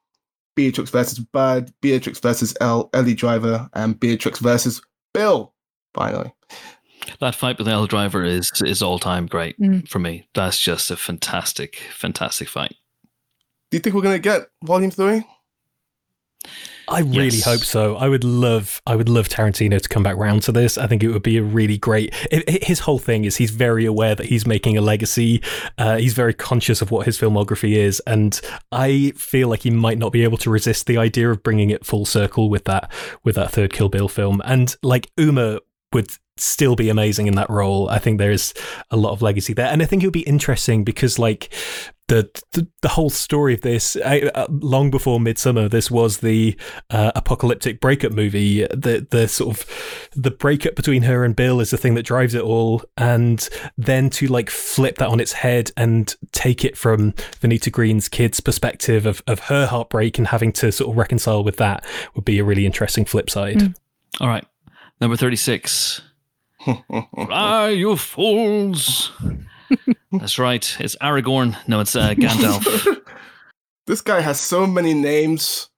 Beatrix versus Bud, Beatrix versus El- Ellie Driver, and Beatrix versus Bill. Finally, That fight with Elle Driver is is all time great Mm. for me. That's just a fantastic, fantastic fight. do you think we're gonna get Volume Three? I really Yes. hope so. I would love, I would love Tarantino to come back round to this. I think it would be a really great. It, it- his whole thing is he's very aware that he's making a legacy. Uh, he's very conscious of what his filmography is, and I feel like he might not be able to resist the idea of bringing it full circle with that with that third Kill Bill film. And like Uma would still be amazing in that role. I think there's a lot of legacy there, and I think it would be interesting because like the the, the whole story of this I, uh, long before Midsommar, this was the uh, apocalyptic breakup movie. The the sort of the breakup between her and Bill is the thing that drives it all, and then to like flip that on its head and take it from Vernita Green's kid's perspective of of her heartbreak and having to sort of reconcile with that would be a really interesting flip side. Mm. All right, number thirty-six. Ah, you fools! That's right. It's Aragorn. No, it's uh, Gandalf. this guy has so many names.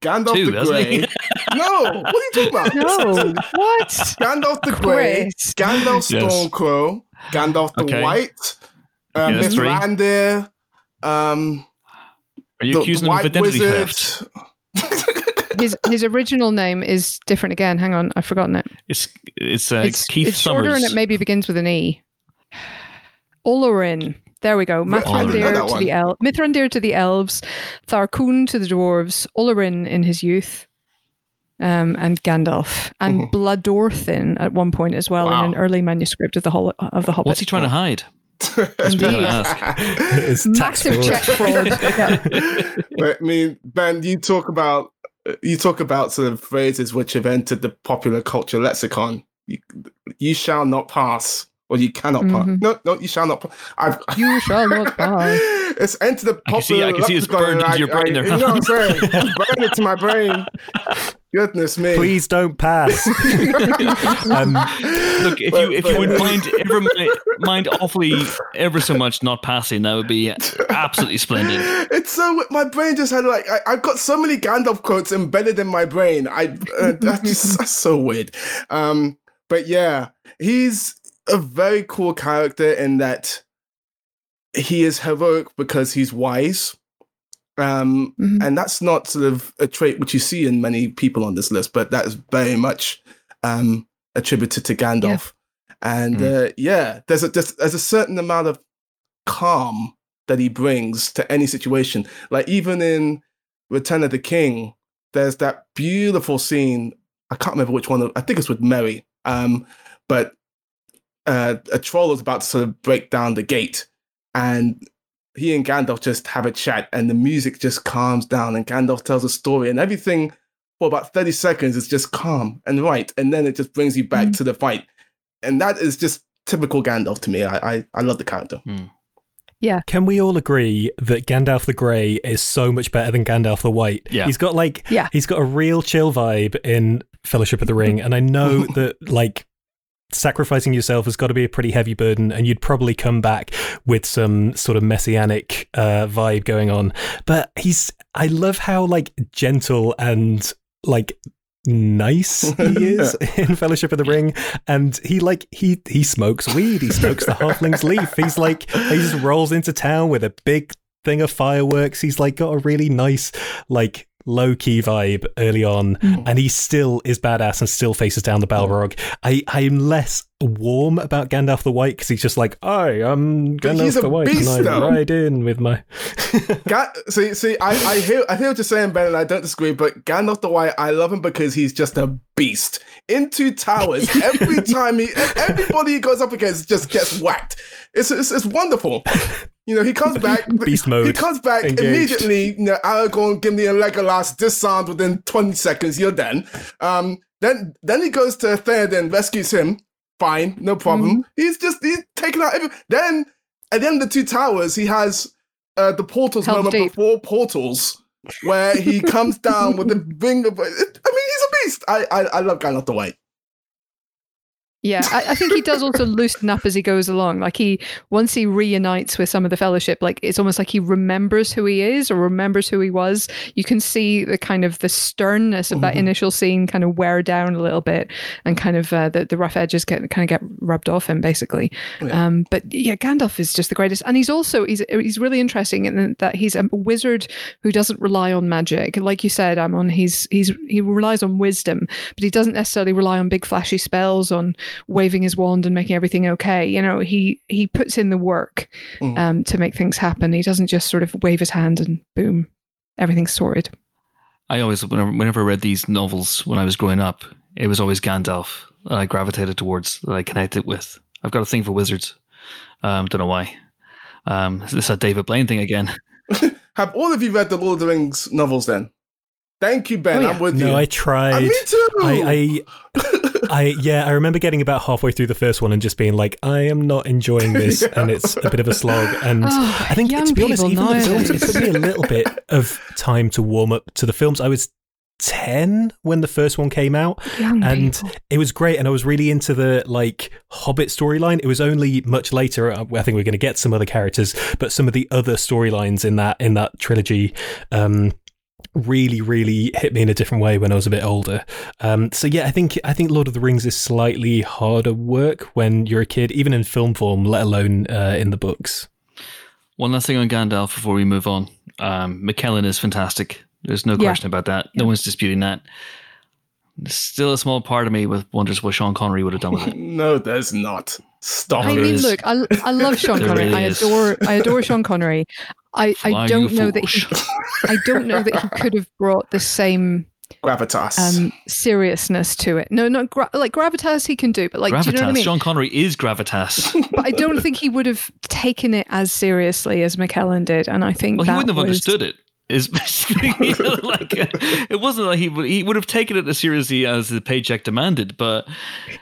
Gandalf Two, the doesn't Grey. no, what are you talking about? No, what? Gandalf the Grey, Chris. Gandalf Yes. Stormcrow, Gandalf the Okay. White, uh, Yeah, that's three. Mithrandir, um, Are you the, accusing the him of White identity Wizard. theft? His his original name is different again. Hang on, I've forgotten it. It's it's, uh, it's Keith it's shorter Summers. and it maybe begins with an E. Olorin. There we go. I didn't know Mithrandir to one. the el- Mithrandir to the elves, Tharkun to the dwarves, Olorin in his youth, um, and Gandalf, and Mhm. Bladorthin at one point as well Wow. in an early manuscript of the Hol- of the Hobbit. What's he trying to hide? It's tax Massive fraud. check fraud. Yeah. But, I mean, Ben, you talk about you talk about sort of phrases which have entered the popular culture lexicon. You, you shall not pass, or you cannot pass. Mhm. No, no, you shall not. pass. I've, You shall not pass. It's entered the I can see- popular. I can see it's lexicon, burned and into your brain there, You know what I'm saying? It's burned into my brain. Goodness me. Please don't pass. um, Look, if But- you if but- you would mind ever mi- mind awfully ever so much not passing, that would be absolutely splendid. It's so my brain just had like I, I've got so many Gandalf quotes embedded in my brain. I uh, that's just that's so weird. Um, but yeah, he's a very cool character in that he is heroic because he's wise. Um, Mhm. and that's not sort of a trait which you see in many people on this list, but that is very much um, attributed to Gandalf. And uh, yeah, there's a there's, there's a certain amount of calm that he brings to any situation. Like even in Return of the King, there's that beautiful scene. I can't remember which one. I think it's with Merry. Um, but uh, a troll is about to sort of break down the gate, and he and Gandalf just have a chat, and the music just calms down, and Gandalf tells a story, and everything for about thirty seconds is just calm and right, and then it just brings you back Mhm. to the fight, and that is just typical Gandalf to me. I I, I love the character. Yeah. Can we all agree that Gandalf the Grey is so much better than Gandalf the White? Yeah. He's got like Yeah. he's got a real chill vibe in Fellowship of the Ring, and I know that like sacrificing yourself has got to be a pretty heavy burden, and you'd probably come back with some sort of messianic uh, vibe going on. But he's, I love how like gentle and like nice he is in Fellowship of the Ring, and he like he he smokes weed. He smokes the halfling's leaf. He's like he just rolls into town with a big thing of fireworks. He's like got a really nice like low key vibe early on, mm. and he still is badass and still faces down the Balrog. I I am less warm about Gandalf the White because he's just like I am Gandalf the White, beast, and I though. ride in with my. Ga- see, see, I, I hear I hear what you're saying, Ben, and I don't disagree. But Gandalf the White, I love him because he's just a beast. Into towers every time he everybody he goes up against just gets whacked. It's it's, it's wonderful. You know, he comes back. Beast mode. He comes back engaged. immediately. You know, Aragorn, Gimli, and Legolas disarmed within 20 seconds. You're done. Um, then then he goes to Theoden, rescues him. Fine, no problem. Mm-hmm. He's just he's taking out every. Then at the end of the two towers, he has uh, the portals moment deep. before portals, where he comes down with the ring of. I mean, he's a beast. I I, I love Gandalf the White. Yeah, I, I, think he does also loosen up as he goes along. Like he, once he reunites with some of the fellowship, like it's almost like he remembers who he is or remembers who he was. You can see the kind of the sternness of that mm-hmm. initial scene kind of wear down a little bit, and kind of uh, the the rough edges get kind of get rubbed off him basically. Yeah. Um, but yeah, Gandalf is just the greatest, and he's also he's he's really interesting in that he's a wizard who doesn't rely on magic. Like you said, Amon, he's he's he relies on wisdom, but he doesn't necessarily rely on big flashy spells on waving his wand and making everything okay. You know, he he puts in the work mm. um, to make things happen. He doesn't just sort of wave his hand and boom, everything's sorted. I always, whenever, whenever I read these novels when I was growing up, it was always Gandalf that I gravitated towards, that I connected with. I've got a thing for wizards. Um, don't know why. Um, this is a David Blaine thing again. Have all of you read the Lord of the Rings novels then? Thank you, Ben. Oh, yeah. I'm with no, you. No, I tried. Uh, me too. I, I I yeah, I remember getting about halfway through the first one and just being like, I am not enjoying this, yeah. and it's a bit of a slog. And oh, I think to be honest, even the films it took me a little bit of time to warm up to the films. I was 10 when the first one came out Young and people. it was great and i was really into the like hobbit storyline it was only much later uh, i think we're going to get some other characters but some of the other storylines in that in that trilogy um really really hit me in a different way when I was a bit older. Um, so yeah, I think I think Lord of the Rings is slightly harder work when you're a kid, even in film form, let alone uh, in the books. One last thing on Gandalf before we move on. Um, McKellen is fantastic. There's no yeah. question about that. No one's disputing that. still a small part of me with wonders what Sean Connery would have done with it. no, there's not. Stop. I mean, look, I, I love Sean Connery. Really I adore I adore Sean Connery. I, I don't know that he, I don't know that he could have brought the same gravitas um, seriousness to it. No, not gra- like gravitas he can do, but like gravitas. Do you know what I mean? Sean Connery is gravitas. but I don't think he would have taken it as seriously as McKellen did, and I think well, he wouldn't have was, understood it is basically like it wasn't like he would he would have taken it as seriously as the paycheck demanded, but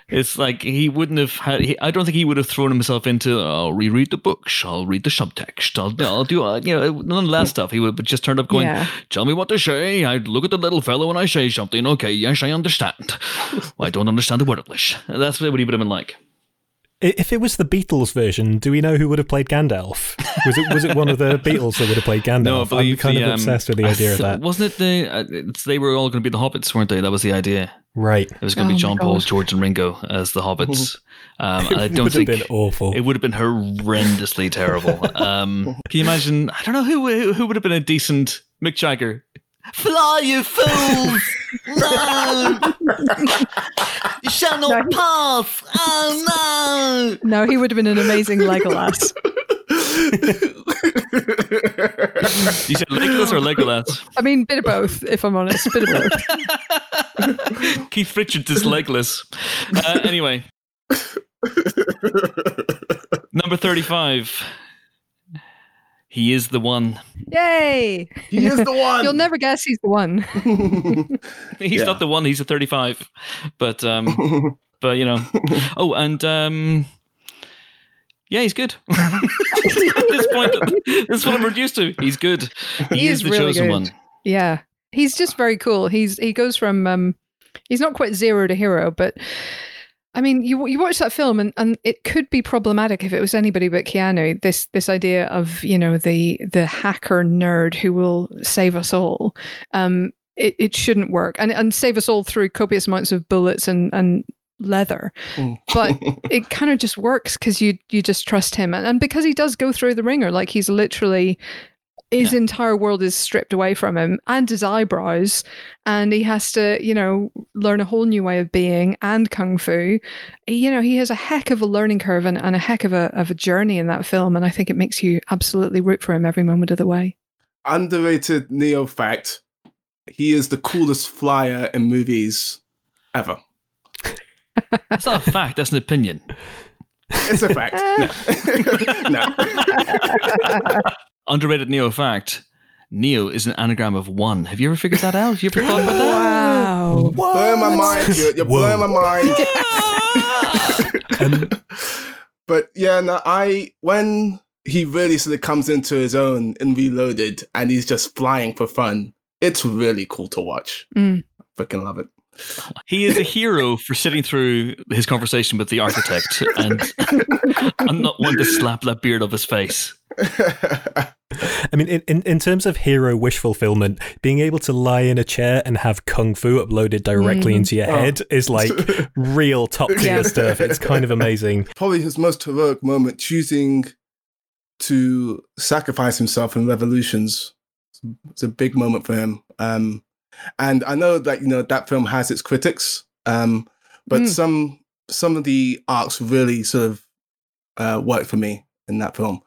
it's like he wouldn't have had. He, I don't think he would have thrown himself into. I'll reread the book, I'll read the subtext. I'll, I'll do uh, you know none of that stuff. He would have just turned up going, yeah. "Tell me what to say." I look at the little fellow and I say something. Okay, yes, I understand. well, I don't understand the word English. That's what he would have been like. If it was the Beatles version, do we know who would have played Gandalf? Was it was it one of the Beatles that would have played Gandalf? No, I believe I'm kind the, of obsessed um, with the idea th- of that. Wasn't it the? Uh, they were all going to be the Hobbits, weren't they? That was the idea. Right. It was going to oh be John Paul, George, and Ringo as the Hobbits. Um, I don't think been awful. It would have been horrendously terrible. Um, can you imagine? I don't know who who would have been a decent Mick Jagger Fly, you fools! No! you shall not no. pass! Oh no! No, he would have been an amazing Legolas. you said Legolas or Legolas? I mean, bit of both, if I'm honest. Bit of both. Keith Richards is Legolas. Uh, anyway. Number 35. He is the one. Yay! He is the one. You'll never guess he's the one. he's yeah. not the one. He's a 35. But um, but you know. Oh, and um, yeah, he's good. At this point, this is what I'm reduced to. He's good. He, he is, is, the really chosen good. one. Yeah, he's just very cool. He's he goes from um, he's not quite zero to hero, but I mean, you you watch that film, and, and it could be problematic if it was anybody but Keanu. This this idea of you know the the hacker nerd who will save us all. Um, it, it shouldn't work, and and save us all through copious amounts of bullets and and leather. Mm. But it kind of just works because you you just trust him, and, and because he does go through the ringer, like he's literally his Yeah. entire world is stripped away from him and his eyebrows and he has to you know learn a whole new way of being and kung fu you know he has a heck of a learning curve and, and a heck of a, of a journey in that film and i think it makes you absolutely root for him every moment of the way Underrated Neo fact: he is the coolest flyer in movies ever. That's not a fact. That's an opinion. It's a fact. no. no. Underrated Neo fact. Neo is an anagram of one. Have you ever figured that out? Have you ever thought about that? wow Blowing my mind. You're, you're blowing my mind. But yeah, no, I when he really sort of comes into his own in Reloaded and he's just flying for fun, it's really cool to watch. Mm. Freaking love it. He is a hero for sitting through his conversation with the architect, and I'm not one to slap that beard off his face. I mean, in, in, in terms of hero wish fulfillment, being able to lie in a chair and have kung fu uploaded directly Mhm. into your Oh. head is like real top tier Yeah. stuff. It's kind of amazing. Probably his most heroic moment, choosing to sacrifice himself in revolutions. It's a big moment for him. Um, and I know that you know that film has its critics, um, but Mm. some some of the arcs really sort of uh, worked for me in that film.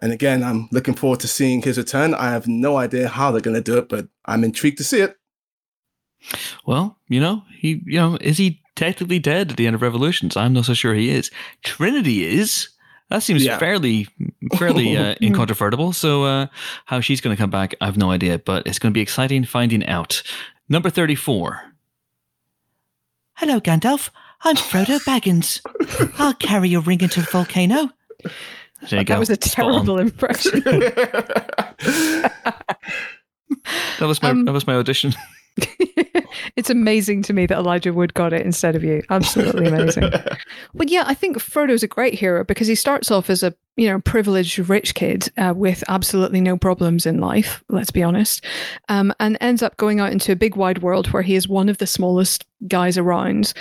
And again, I'm looking forward to seeing his return. I have no idea how they're going to do it, but I'm intrigued to see it. Well, you know, he, you know, is he technically dead at the end of Revolutions? I'm not so sure he is. Trinity is. That seems Yeah. fairly, fairly uh, incontrovertible. So, uh, how she's going to come back, I have no idea, but it's going to be exciting finding out. Number thirty-four. Hello, Gandalf. I'm Frodo Baggins. I'll carry your ring into the volcano. You go. that was a terrible impression That was my Um, that was my audition. it's amazing to me that Elijah Wood got it instead of you. Absolutely amazing. But yeah, I think Frodo's a great hero because he starts off as a you know privileged rich kid uh, with absolutely no problems in life. Let's be honest, um, and ends up going out into a big wide world where he is one of the smallest guys around,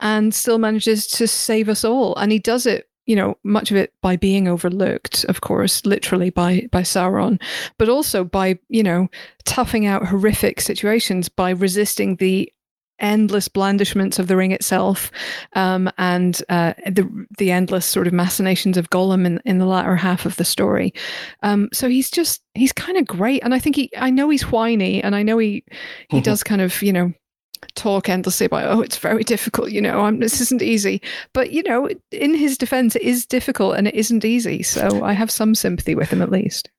and still manages to save us all. And he does it. You know, much of it by being overlooked, of course, literally by by Sauron, but also by you know toughing out horrific situations by resisting the endless blandishments of the ring itself um, and uh, the the endless sort of machinations of Gollum in, in the latter half of the story. Um, so he's just he's kind of great, and I think he I know he's whiny, and I know he he Mhm. does kind of you know talk endlessly about oh it's very difficult you know I'm, this isn't easy but you know in his defense it is difficult and it isn't easy so i have some sympathy with him at least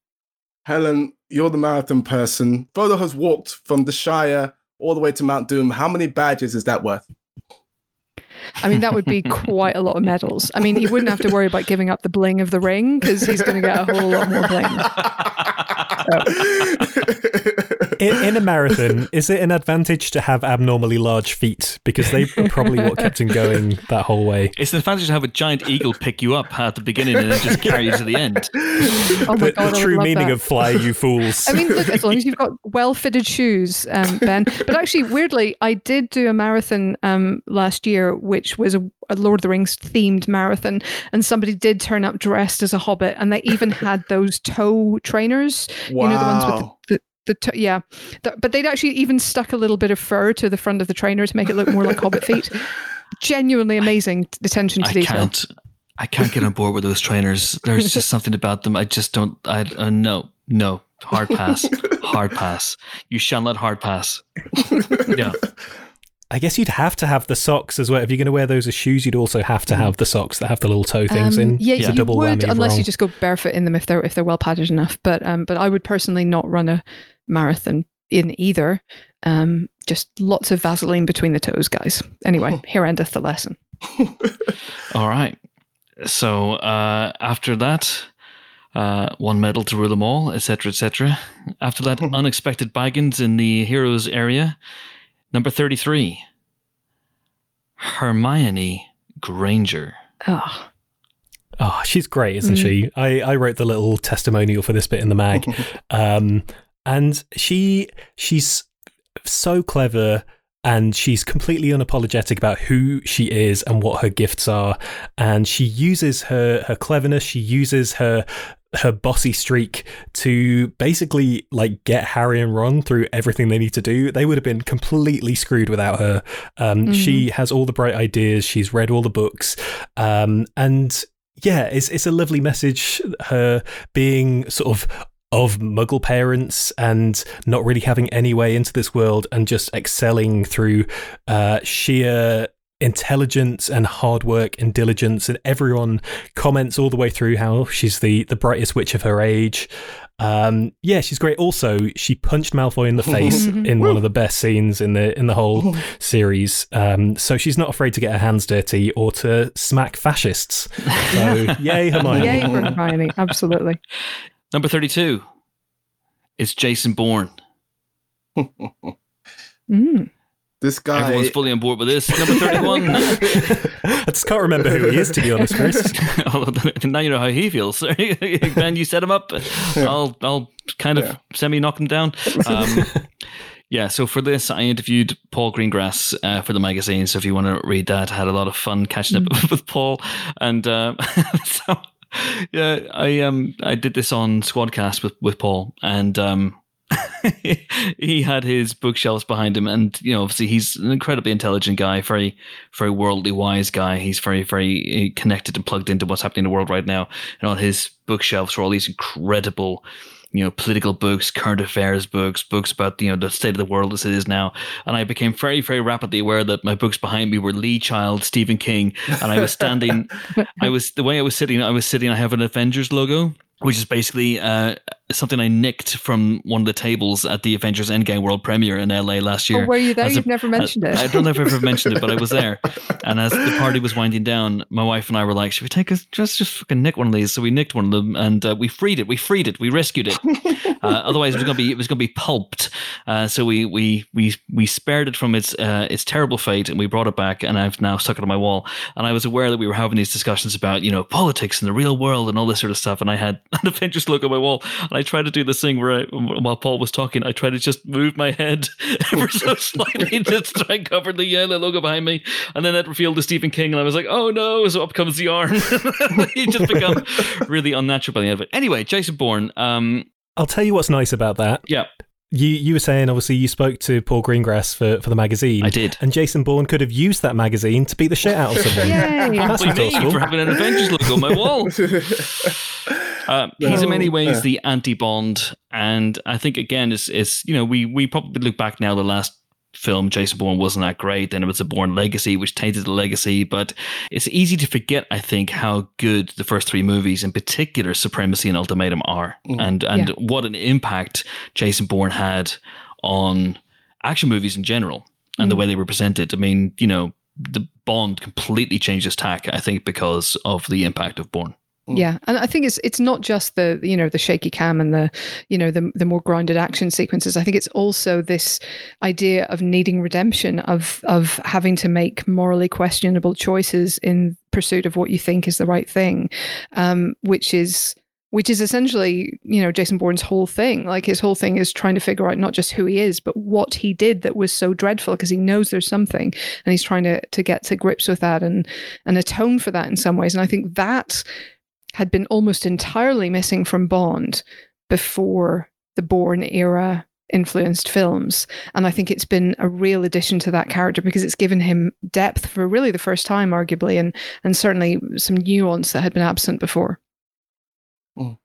Helen, you're the marathon person. Frodo has walked from the Shire all the way to Mount Doom. How many badges is that worth? I mean, that would be quite a lot of medals. I mean, he wouldn't have to worry about giving up the bling of the ring because he's going to get a whole lot more bling. In, in a marathon, is it an advantage to have abnormally large feet? Because they are probably what kept him going that whole way. It's an advantage to have a giant eagle pick you up at the beginning and then just carry you to the end. Oh my The, god, the true meaning that. of fly, you fools. I mean, look, as long as you've got well-fitted shoes, um, Ben. But actually, weirdly, I did do a marathon um, last year, which was a, a Lord of the Rings themed marathon, and somebody did turn up dressed as a hobbit, and they even had those toe trainers. wow. You know the ones with the, the, the toe yeah, The- but they'd actually even stuck a little bit of fur to the front of the trainer to make it look more like hobbit feet. Genuinely amazing attention to I detail. can't. I can't get on board with those trainers. There's just something about them. I just don't. I uh, no no hard pass. Hard pass. You shall not let hard pass. Yeah. I guess you'd have to have the socks as well. If you're going to wear those as shoes, you'd also have to have the socks that have the little toe things Um, in. Yeah, It's a you would whammy of unless you just go barefoot in them if they're if they're well padded enough. But um, but I would personally not run a marathon in either. Um, just lots of Vaseline between the toes, guys. Anyway, here endeth the lesson. All right. So uh, after that, uh, one medal to rule them all, etc., etc. After that, unexpected Baggins in the heroes area. Number thirty-three. Hermione Granger. Oh, Oh, she's great, isn't Mm. she? I, I wrote the little testimonial for this bit in the mag. um, and she she's so clever and she's completely unapologetic about who she is and what her gifts are. And she uses her her cleverness, she uses her her bossy streak to basically like get Harry and Ron through everything they need to do. They would have been completely screwed without her. Um, She has all the bright ideas. She's read all the books, um, and yeah, it's it's a lovely message. Her being sort of of muggle parents and not really having any way into this world and just excelling through uh, sheer intelligence and hard work and diligence. And everyone comments all the way through how she's the the brightest witch of her age. Um yeah she's great. Also she punched malfoy in the face in one of the best scenes in the in the whole series. Um so she's not afraid to get her hands dirty or to smack fascists. So yay hermione. Yay Hermione! Absolutely. Number 32 is Jason Bourne. Mm. This guy. Everyone's fully on board with this. Number 31. i just can't remember who he is to be honest chris now you know how he feels. ben, you set him up. I'll I'll kind of Yeah. semi knock him down. Um, yeah. So for this, I interviewed Paul Greengrass uh, for the magazine. So if you want to read that, I had a lot of fun catching up with Paul, and uh, so yeah, I um I did this on Squadcast with with Paul, and um. he had his bookshelves behind him, and you know, obviously, he's an incredibly intelligent guy, very, very worldly wise guy. He's very, very uh, connected and plugged into what's happening in the world right now. And on his bookshelves were all these incredible, you know, political books, current affairs books, books about you know the state of the world as it is now. And I became very, very rapidly aware that my books behind me were Lee Child, Stephen King, and I was standing. I was the way I was sitting. I was sitting. I have an Avengers logo. Which is basically uh, something I nicked from one of the tables at the Avengers Endgame World Premiere in LA last year. Oh, were you there? As a- You've never mentioned it. I don't know if I've ever mentioned it, but I was there. And as the party was winding down, my wife and I were like, "Should we take a just just fucking nick one of these?" So we nicked one of them, and uh, we freed it. We freed it. We rescued it. Uh, otherwise, it was gonna be it was gonna be pulped. Uh, so we we we we spared it from its uh, its terrible fate, and we brought it back. And I've now stuck it on my wall. And I was aware that we were having these discussions about you know politics and the real world and all this sort of stuff. And I had an Avengers logo on my wall, and I tried to do this thing where I, while Paul was talking, I tried to just move my head ever so slightly to try and cover the yellow logo behind me, and then that revealed to Stephen King, and I was like, oh no! So up comes the arm. he just become really unnatural by the end of it. Anyway, Jason Bourne. Um, i'll tell you what's nice about that yeah, you you were saying obviously you spoke to Paul Greengrass for, for the magazine. I did. And Jason Bourne could have used that magazine to beat the shit out of someone. Yay! That's Probably me resourceful. for having an Avengers logo on my wall. Uh, he's in many ways yeah. the anti-Bond, and I think again, it's, it's you know we we probably look back now. The last film, Jason Bourne, wasn't that great. Then it was a Bourne Legacy, which tainted the legacy. But it's easy to forget, I think, how good the first three movies, in particular, Supremacy and Ultimatum, are, mm-hmm. and and Yeah. what an impact Jason Bourne had on action movies in general and the mm-hmm. way they were presented. I mean, you know, the Bond completely changed its tack, I think, because of the impact of Bourne. Yeah, and I think it's it's not just the you know the shaky cam and the you know the the more grounded action sequences. I think it's also this idea of needing redemption of of having to make morally questionable choices in pursuit of what you think is the right thing, um, which is which is essentially you know Jason Bourne's whole thing. Like his whole thing is trying to figure out not just who he is, but what he did that was so dreadful because he knows there's something, and he's trying to to get to grips with that and and atone for that in some ways. And I think that had been almost entirely missing from Bond before the Bourne era influenced films. And I think it's been a real addition to that character because it's given him depth for really the first time, arguably, and and certainly some nuance that had been absent before. Mm.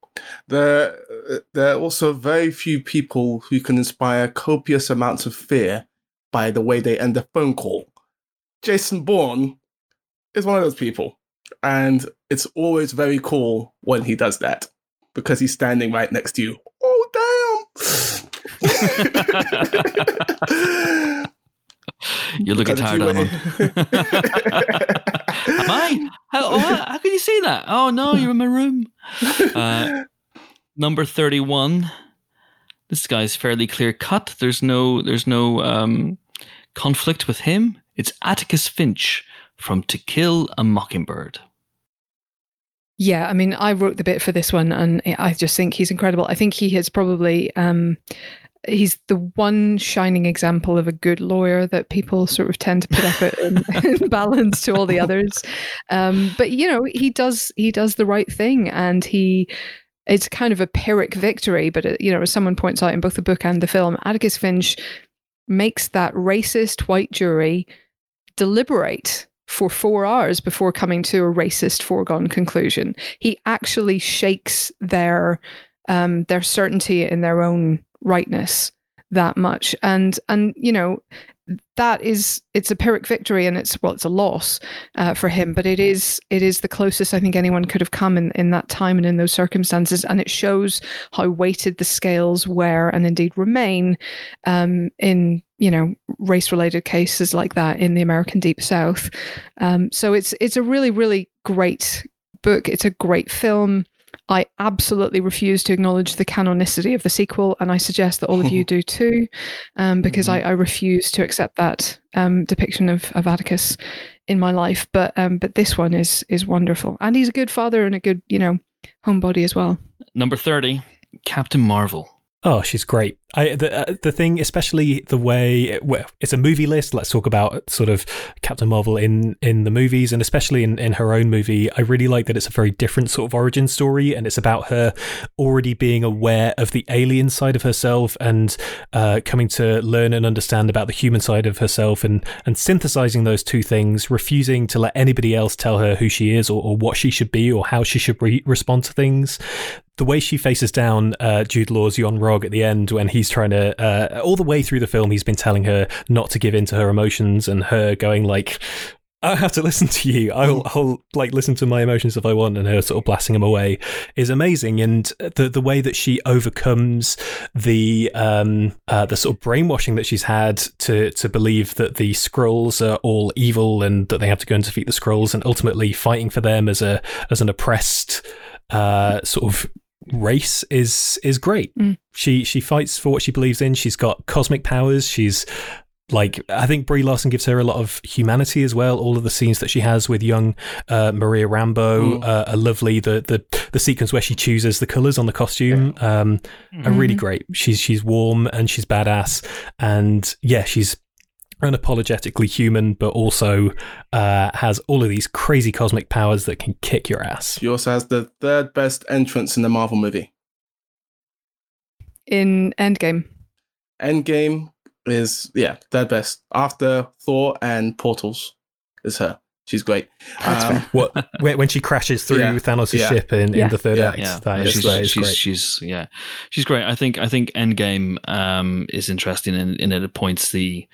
There, uh, there are also very few people who can inspire copious amounts of fear by the way they end a phone call. Jason Bourne is one of those people, and it's always very cool when he does that because he's standing right next to you. Oh damn! You're looking tired, Alan. Am I? How, oh, how can you see that? Oh no, you're in my room. Uh, number thirty-one. This guy's fairly clear cut. There's no, there's no um, conflict with him. It's Atticus Finch from To Kill a Mockingbird. Yeah, I mean, I wrote the bit for this one, and I just think he's incredible. I think he has probably um, he's the one shining example of a good lawyer that people sort of tend to put up in, balance to all the others. Um, but you know, he does he does the right thing, and he it's kind of a pyrrhic victory. But it, you know, as someone points out in both the book and the film, Atticus Finch makes that racist white jury deliberate for four hours before coming to a racist foregone conclusion. He actually shakes their um, their certainty in their own rightness that much, and and you know that is it's a pyrrhic victory and it's well it's a loss uh, for him but it is it is the closest i think anyone could have come in in that time and in those circumstances and it shows how weighted the scales were and indeed remain um, in you know race related cases like that in the american deep south um, so it's it's a really really great book it's a great film I absolutely refuse to acknowledge the canonicity of the sequel, and I suggest that all of you do too, um, because mm-hmm. I, I, refuse to accept that um, depiction of, of Atticus in my life. But um, but this one is is wonderful, and he's a good father and a good you know homebody as well. Number thirty, Captain Marvel. Oh, she's great. I, the uh, the thing, especially the way well, it's a movie list. Let's talk about sort of Captain Marvel in in the movies, and especially in in her own movie. I really like that it's a very different sort of origin story, and it's about her already being aware of the alien side of herself and uh, coming to learn and understand about the human side of herself, and and synthesizing those two things, refusing to let anybody else tell her who she is or, or what she should be or how she should re- respond to things the way she faces down uh, Jude Law's Yon-Rogg at the end when he's trying to, uh, all the way through the film, he's been telling her not to give in to her emotions and her going like, I have to listen to you. I'll, I'll like listen to my emotions if I want, and her sort of blasting him away is amazing. And the the way that she overcomes the um uh, the sort of brainwashing that she's had to to believe that the Skrulls are all evil and that they have to go and defeat the Skrulls, and ultimately fighting for them as a as an oppressed uh sort of race is is great. Mm. She she fights for what she believes in. She's got cosmic powers. She's like I think Brie Larson gives her a lot of humanity as well. All of the scenes that she has with young uh, Maria Rambeau mm. uh, are lovely. The the the sequence where she chooses the colors on the costume um, mm-hmm. are really mm-hmm. great. She's she's warm and she's badass, and yeah, she's unapologetically human, but also uh, has all of these crazy cosmic powers that can kick your ass. She also has the third best entrance in the Marvel movie. In Endgame. Endgame is, yeah, third best. After Thor and Portals is her. She's great. Um, what when she crashes through yeah, Thanos' yeah, ship in, yeah, in the third act? Yeah, that is, she's, that is she's, great. She's yeah, she's great. I think I think Endgame um, is interesting in, in it. It points the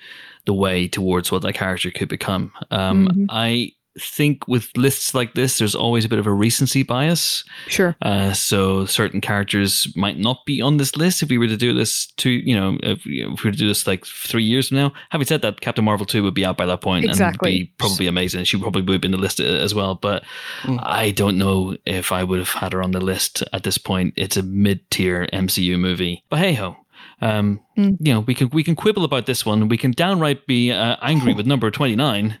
the way towards what that character could become. Um, mm-hmm. I think with lists like this, there's always a bit of a recency bias. Sure. Uh, so certain characters might not be on this list if we were to do this to you know if, if, we were to do this like three years from now. Having said that, Captain Marvel two would be out by that point exactly. and be probably amazing. She probably would have been the list uh, as well. But mm. I don't know if I would have had her on the list at this point. It's a mid tier MCU movie, but hey ho. Um, mm. You know, we can we can quibble about this one. We can downright be uh, angry with number twenty nine.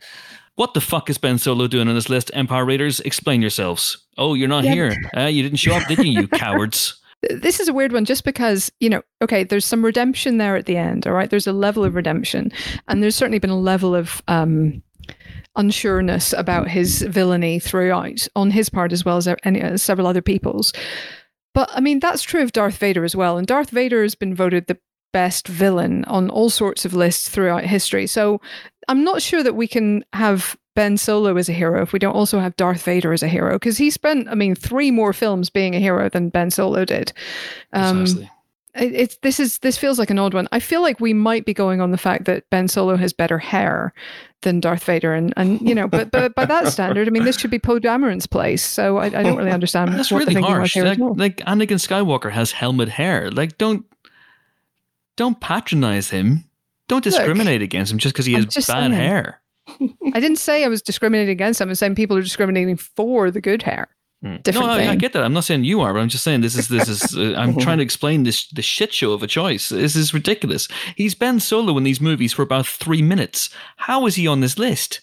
What the fuck is Ben Solo doing on this list? Empire Raiders, explain yourselves. Oh, you're not yeah. here. Uh, you didn't show up, did you, you cowards? This is a weird one just because, you know, okay, there's some redemption there at the end, all right? There's a level of redemption. And there's certainly been a level of um, unsureness about his villainy throughout on his part as well as any, uh, several other people's. But I mean, that's true of Darth Vader as well. And Darth Vader has been voted the best villain on all sorts of lists throughout history. So I'm not sure that we can have Ben Solo as a hero if we don't also have Darth Vader as a hero because he spent, I mean, three more films being a hero than Ben Solo did. Um, It, it's this is this feels like an odd one. I feel like we might be going on the fact that Ben Solo has better hair than Darth Vader, and and you know, but but by that standard, I mean, this should be Poe Dameron's place. So I, I don't really understand. That's really harsh. Like, like Anakin Skywalker has helmet hair. Like don't don't patronize him. Don't discriminate Look, against him just because he has bad saying. hair. I didn't say I was discriminating against him. I'm saying people are discriminating for the good hair. Hmm. Different no, I, I, get that. I'm not saying you are, but I'm just saying this is this is. Uh, I'm trying to explain this the shit show of a choice. This is ridiculous. He's Ben Solo in these movies for about three minutes. How is he on this list?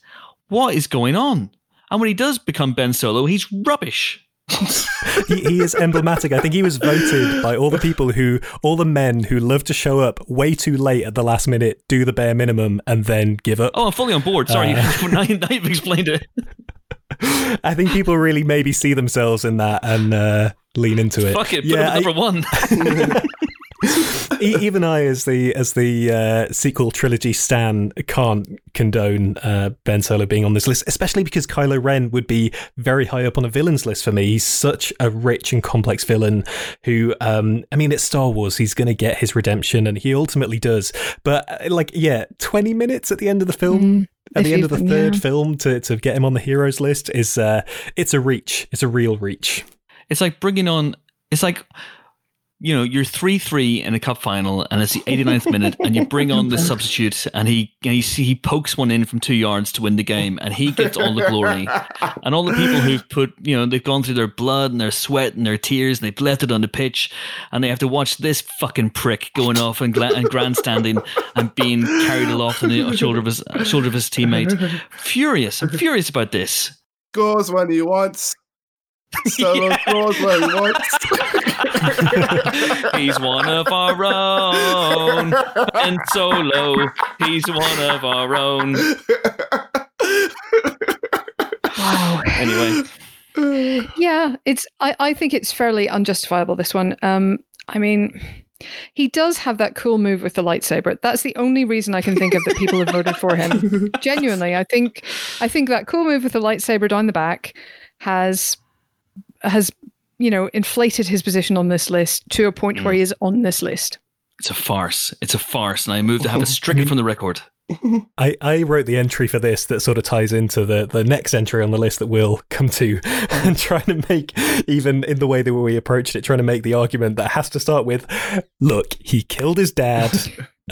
what is going on? And when he does become Ben Solo, he's rubbish. he, he is emblematic. I think he was voted by all the people who, all the men who love to show up way too late at the last minute, do the bare minimum, and then give up. Oh, I'm fully on board. Sorry, Uh, now, now you've explained it. I think people really maybe see themselves in that and uh, lean into it. Fuck it, put yeah, at number one. E- even I, as the as the uh, sequel trilogy stan, can't condone uh, Ben Solo being on this list, especially because Kylo Ren would be very high up on a villains list for me. He's such a rich and complex villain who, um, I mean, it's Star Wars. He's going to get his redemption, and he ultimately does. But uh, like, yeah, twenty minutes at the end of the film. Mm, At if the end of the third yeah. film, to, to get him on the heroes list is uh, it's a reach. It's a real reach. It's like bringing on. It's like you know you're three three in a cup final, and it's the 89th minute, and you bring on the substitute, and he and he he pokes one in from two yards to win the game, and he gets all the glory, and all the people who've put you know they've gone through their blood and their sweat and their tears, and they've left it on the pitch, and they have to watch this fucking prick going off and, gla- and grandstanding and being carried aloft on the shoulder of his shoulder of his teammate. Furious, I'm furious about this. Scores when he wants. Solo scores when he wants. He's one of our own. And solo, he's one of our own. Wow. Anyway, Yeah, it's. I, I think it's fairly unjustifiable. This one. Um, I mean, he does have that cool move with the lightsaber. That's the only reason I can think of that people have voted for him. Genuinely, I think. I think that cool move with the lightsaber down the back has has you know inflated his position on this list to a point where mm. he is on this list. it's a farce. It's a farce, and I move to have it stricken from the record. I, I wrote the entry for this that sort of ties into the, the next entry on the list that we'll come to and trying to make, even in the way that we approached it, trying to make the argument that has to start with look, he killed his dad.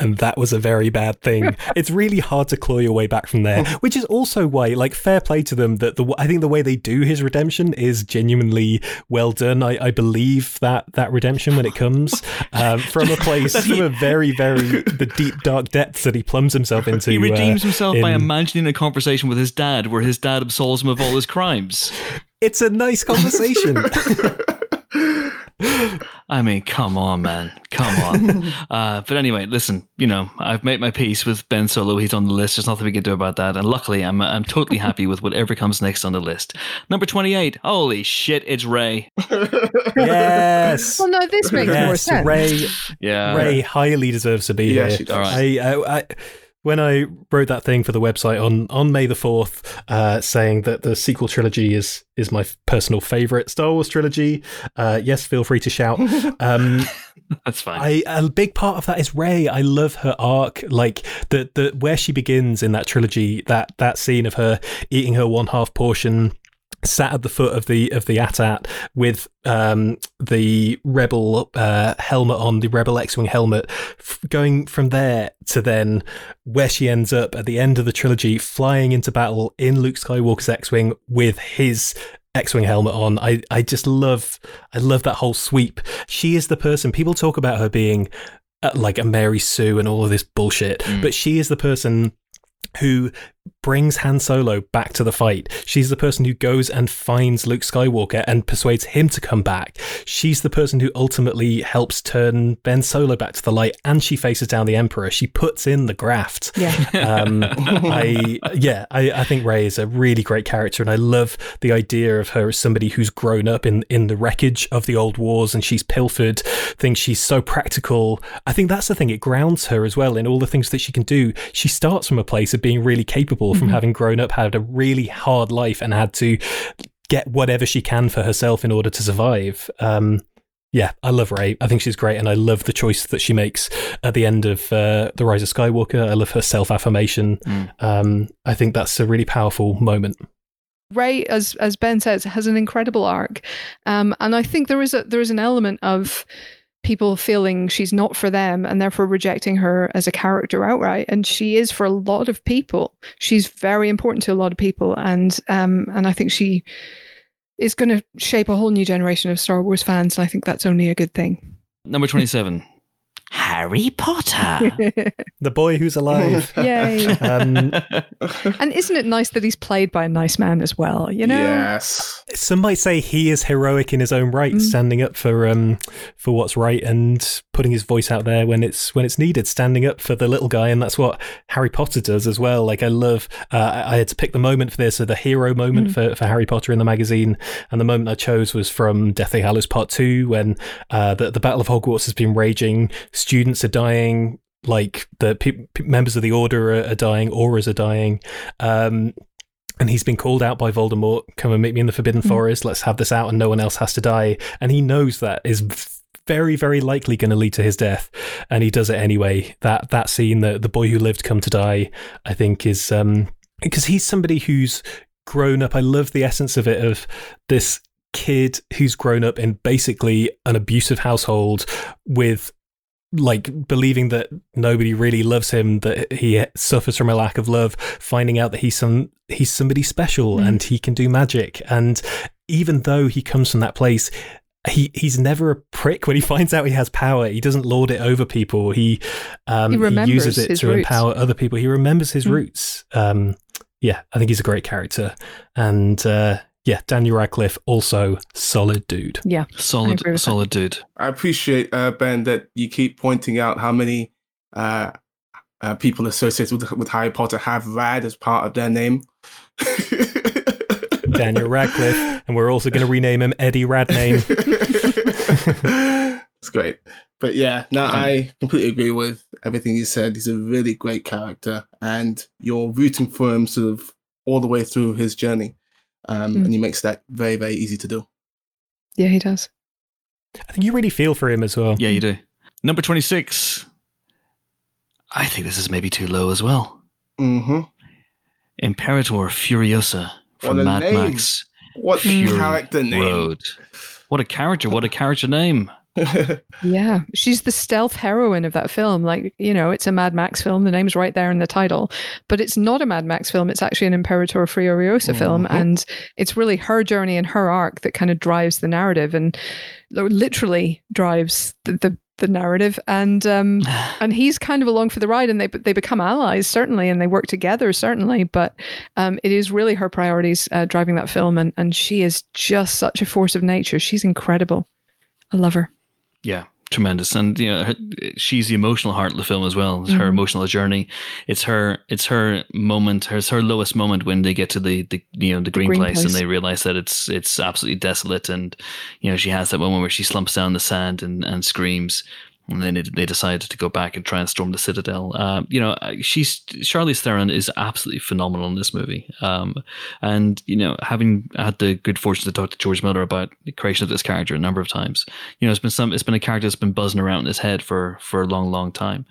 And that was a very bad thing. It's really hard to claw your way back from there, which is also why, like, fair play to them. That the I think the way they do his redemption is genuinely well done. I, I believe that that redemption when it comes um, from a place from a very very the deep dark depths that he plums himself into. He redeems uh, himself by imagining a conversation with his dad where his dad absolves him of all his crimes. It's a nice conversation. I mean, come on, man. Come on. uh, but anyway, listen, you know, I've made my peace with Ben Solo. He's on the list. There's nothing we can do about that. And luckily, I'm, I'm totally happy with whatever comes next on the list. Number 28. Holy shit, it's Rey. yes. Well, no, this makes more sense. Rey. Yeah. Rey highly deserves to be Yeah, here. she does. I, I, I, when I wrote that thing for the website on, on May the fourth, uh, saying that the sequel trilogy is is my personal favorite Star Wars trilogy. Uh, yes, feel free to shout. Um, That's fine. I a big part of that is Rey. I love her arc, like the the where she begins in that trilogy. That that scene of her eating her one half portion. Sat at the foot of the of the AT-AT with um, the rebel uh, helmet on, the rebel X-wing helmet, f- going from there to then where she ends up at the end of the trilogy, flying into battle in Luke Skywalker's X-wing with his X-wing helmet on. I I just love I love that whole sweep. She is the person people talk about her being uh, like a Mary Sue and all of this bullshit, but she is the person who brings Han Solo back to the fight. She's the person who goes and finds Luke Skywalker and persuades him to come back. She's the person who ultimately helps turn Ben Solo back to the light and she faces down the Emperor. She puts in the graft. Yeah. Um, I yeah, I, I think Rey is a really great character, and I love the idea of her as somebody who's grown up in in the wreckage of the old wars, and she's pilfered things. She's so practical. I think that's the thing; it grounds her as well in all the things that she can do. She starts from a place of being really capable, from having grown up, had a really hard life, and had to get whatever she can for herself in order to survive. Um, yeah, I love Rey. I think she's great, and I love the choice that she makes at the end of uh, the Rise of Skywalker. I love her self affirmation. Mm. Um, I think that's a really powerful moment. Rey, as as Ben says, has an incredible arc, um, and I think there is a there is an element of people feeling she's not for them and therefore rejecting her as a character outright. And she is for a lot of people. She's very important to a lot of people, and um, and I think she is going to shape a whole new generation of Star Wars fans. And I think that's only a good thing. Number 27. Harry Potter. The boy who's alive. Yay. um, and isn't it nice that he's played by a nice man as well? You know? Yes. some might say he is heroic in his own right, Mm. standing up for um for what's right and putting his voice out there when it's when it's needed, standing up for the little guy, and that's what Harry Potter does as well. Like I love, uh, I I had to pick the moment for this, so the hero moment for for Harry Potter in the magazine, and the moment I chose was from Deathly Hallows Part Two when uh, the the Battle of Hogwarts has been raging, students are dying. Like the pe- members of the Order are, are dying, Aurors are dying, um, and he's been called out by Voldemort. Come and meet me in the Forbidden Forest. Let's have this out, and no one else has to die. And he knows that is very, very likely going to lead to his death, and he does it anyway. That that scene, the the boy who lived come to die, I think is um because he's somebody who's grown up. I love the essence of it of this kid who's grown up in basically an abusive household with like believing that nobody really loves him that he suffers from a lack of love finding out that he's some he's somebody special Mm. and he can do magic and even though he comes from that place he he's never a prick when he finds out he has power he doesn't lord it over people he um He he, uses it to roots. empower other people he remembers his Mm. roots um yeah i think he's a great character and uh yeah daniel radcliffe also solid dude Yeah. I solid, that. solid dude. I appreciate uh, Ben that you keep pointing out how many uh, uh, people associated with, with Harry Potter have Rad as part of their name. daniel radcliffe and we're also going to rename him eddie radname it's great. But yeah, no, I completely agree with everything you said. He's a really great character, and you're rooting for him sort of all the way through his journey. Um, Mm. And he makes that very, very easy to do. Yeah, he does. I think you really feel for him as well. Yeah, you do. Number 26. I think this is maybe too low as well. Mm-hmm. Imperator Furiosa from Mad name. Max What Fury character name? Road. What a character. What a character name. Yeah, she's the stealth heroine of that film. Like, you know, it's a Mad Max film. The name's right there in the title, but it's not a Mad Max film. It's actually an Imperator Furiosa film. Mhm. And it's really her journey and her arc that kind of drives the narrative and literally drives the, the, the narrative. And, um, and he's kind of along for the ride and they, they become allies, certainly, and they work together, certainly. But um, it is really her priorities uh, driving that film. And, and she is just such a force of nature. She's incredible. I love her. Yeah, tremendous, and you know, her, she's the emotional heart of the film as well. It's her Mhm. emotional journey. It's her. It's her moment. It's her lowest moment when they get to the, the you know the green, green place, and they realize that it's it's absolutely desolate, and you know she has that moment where she slumps down the sand and and screams. And then they, decided to go back and try and storm the citadel. Um, you know, she's Charlize Theron is absolutely phenomenal in this movie. Um, and you know, having had the good fortune to talk to George Miller about the creation of this character a number of times, you know, it's been some, it's been a character that's been buzzing around in his head for for a long, long time.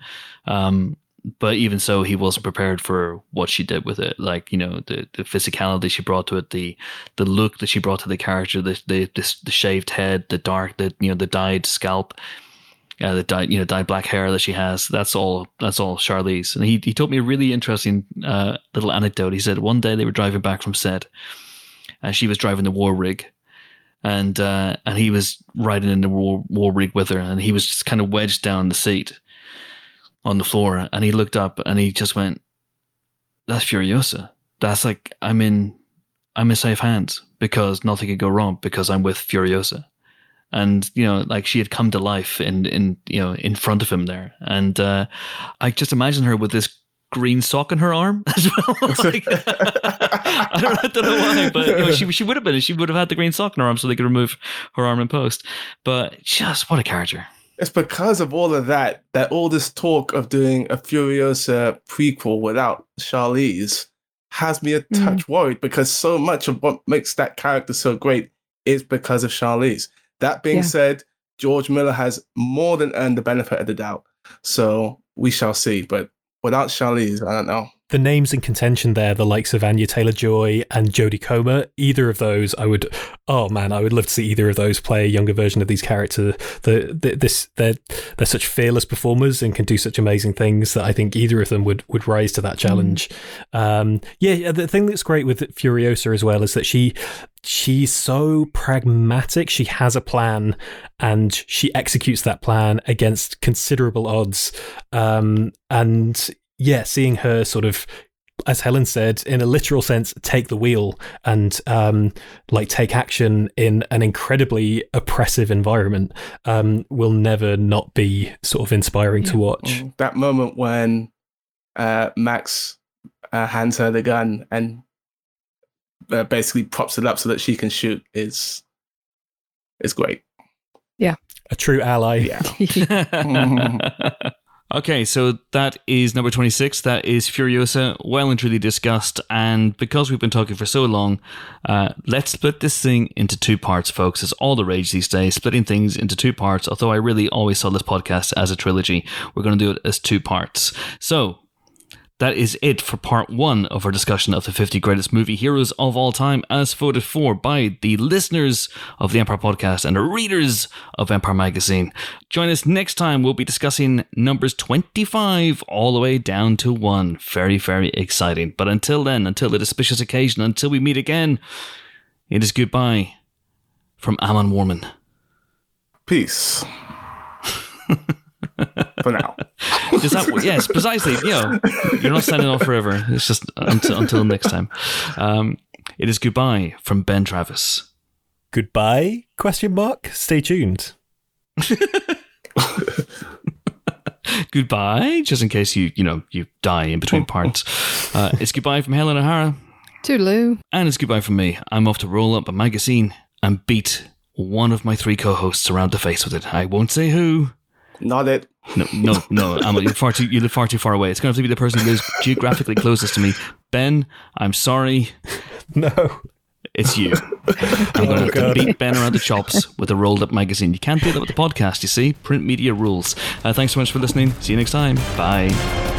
Um, but even so, he wasn't prepared for what she did with it. Like you know, the the physicality she brought to it, the the look that she brought to the character, the the the, the shaved head, the dark, the you know, the dyed scalp. Uh, the dyed, you know, dyed black hair that she has. That's all. That's all Charlize. And he he told me a really interesting uh, little anecdote. He said one day they were driving back from set, and she was driving the war rig, and uh, and he was riding in the war, war rig with her, and he was just kind of wedged down the seat on the floor, and he looked up and he just went, "That's Furiosa. That's like I'm in, I'm in safe hands because nothing could go wrong because I'm with Furiosa." And you know, like she had come to life in in you know in front of him there, and uh, I just imagine her with this green sock in her arm as well. Like, I, don't, I don't know why, but you know, she she would have been. She would have had the green sock in her arm so they could remove her arm in post. But just what a character. It's because of all of that that all this talk of doing a Furiosa prequel without Charlize has me a Mhm. touch worried because so much of what makes that character so great is because of Charlize. That being Yeah. said, George Miller has more than earned the benefit of the doubt. So we shall see. But without Charlize, I don't know. The names in contention there, the likes of Anya Taylor Joy and Jodie Comer, either of those, I would, oh man, I would love to see either of those play a younger version of these characters. The, the this they're they're such fearless performers and can do such amazing things that I think either of them would would rise to that challenge. Um, yeah, the thing that's great with Furiosa as well is that she she's so pragmatic. She has a plan and she executes that plan against considerable odds. Um, and yeah, seeing her sort of as Helen said, in a literal sense, take the wheel and um, like take action in an incredibly oppressive environment um, will never not be sort of inspiring to watch. That moment when uh, Max uh, hands her the gun and uh, basically props it up so that she can shoot is is great. Yeah, a true ally. Yeah. okay, so that is number 26. That is Furiosa, well and truly discussed. And because we've been talking for so long, uh, let's split this thing into two parts, folks. It's all the rage these days, splitting things into two parts. Although I really always saw this podcast as a trilogy, we're going to do it as two parts. So, that is it for part one of our discussion of the 50 greatest movie heroes of all time, as voted for by the listeners of the Empire podcast and the readers of Empire magazine. Join us next time. We'll be discussing numbers 25 all the way down to one. Very, very exciting. But until then, until the auspicious occasion, until we meet again, it is goodbye from Amon Warmann. Peace. For now. Is that yes, precisely? You know, you're not signing off forever. It's just until until next time. Um, it is goodbye from Ben Travis. Goodbye? Question mark. Stay tuned. Goodbye, just in case you you know you die in between parts. Uh, it's goodbye from Helen O'Hara, Toodaloo. and it's goodbye from me. I'm off to roll up a magazine and beat one of my three co-hosts around the face with it. I won't say who. Not it. No, no, no. I'm, you're far too. You live far too far away. It's going to have to be the person who lives geographically closest to me. Ben, I'm sorry. No. It's you. I'm going to have to beat Ben around the chops with a rolled up magazine. You can't do that with the podcast, you see. Print media rules. Uh, thanks so much for listening. See you next time. Bye.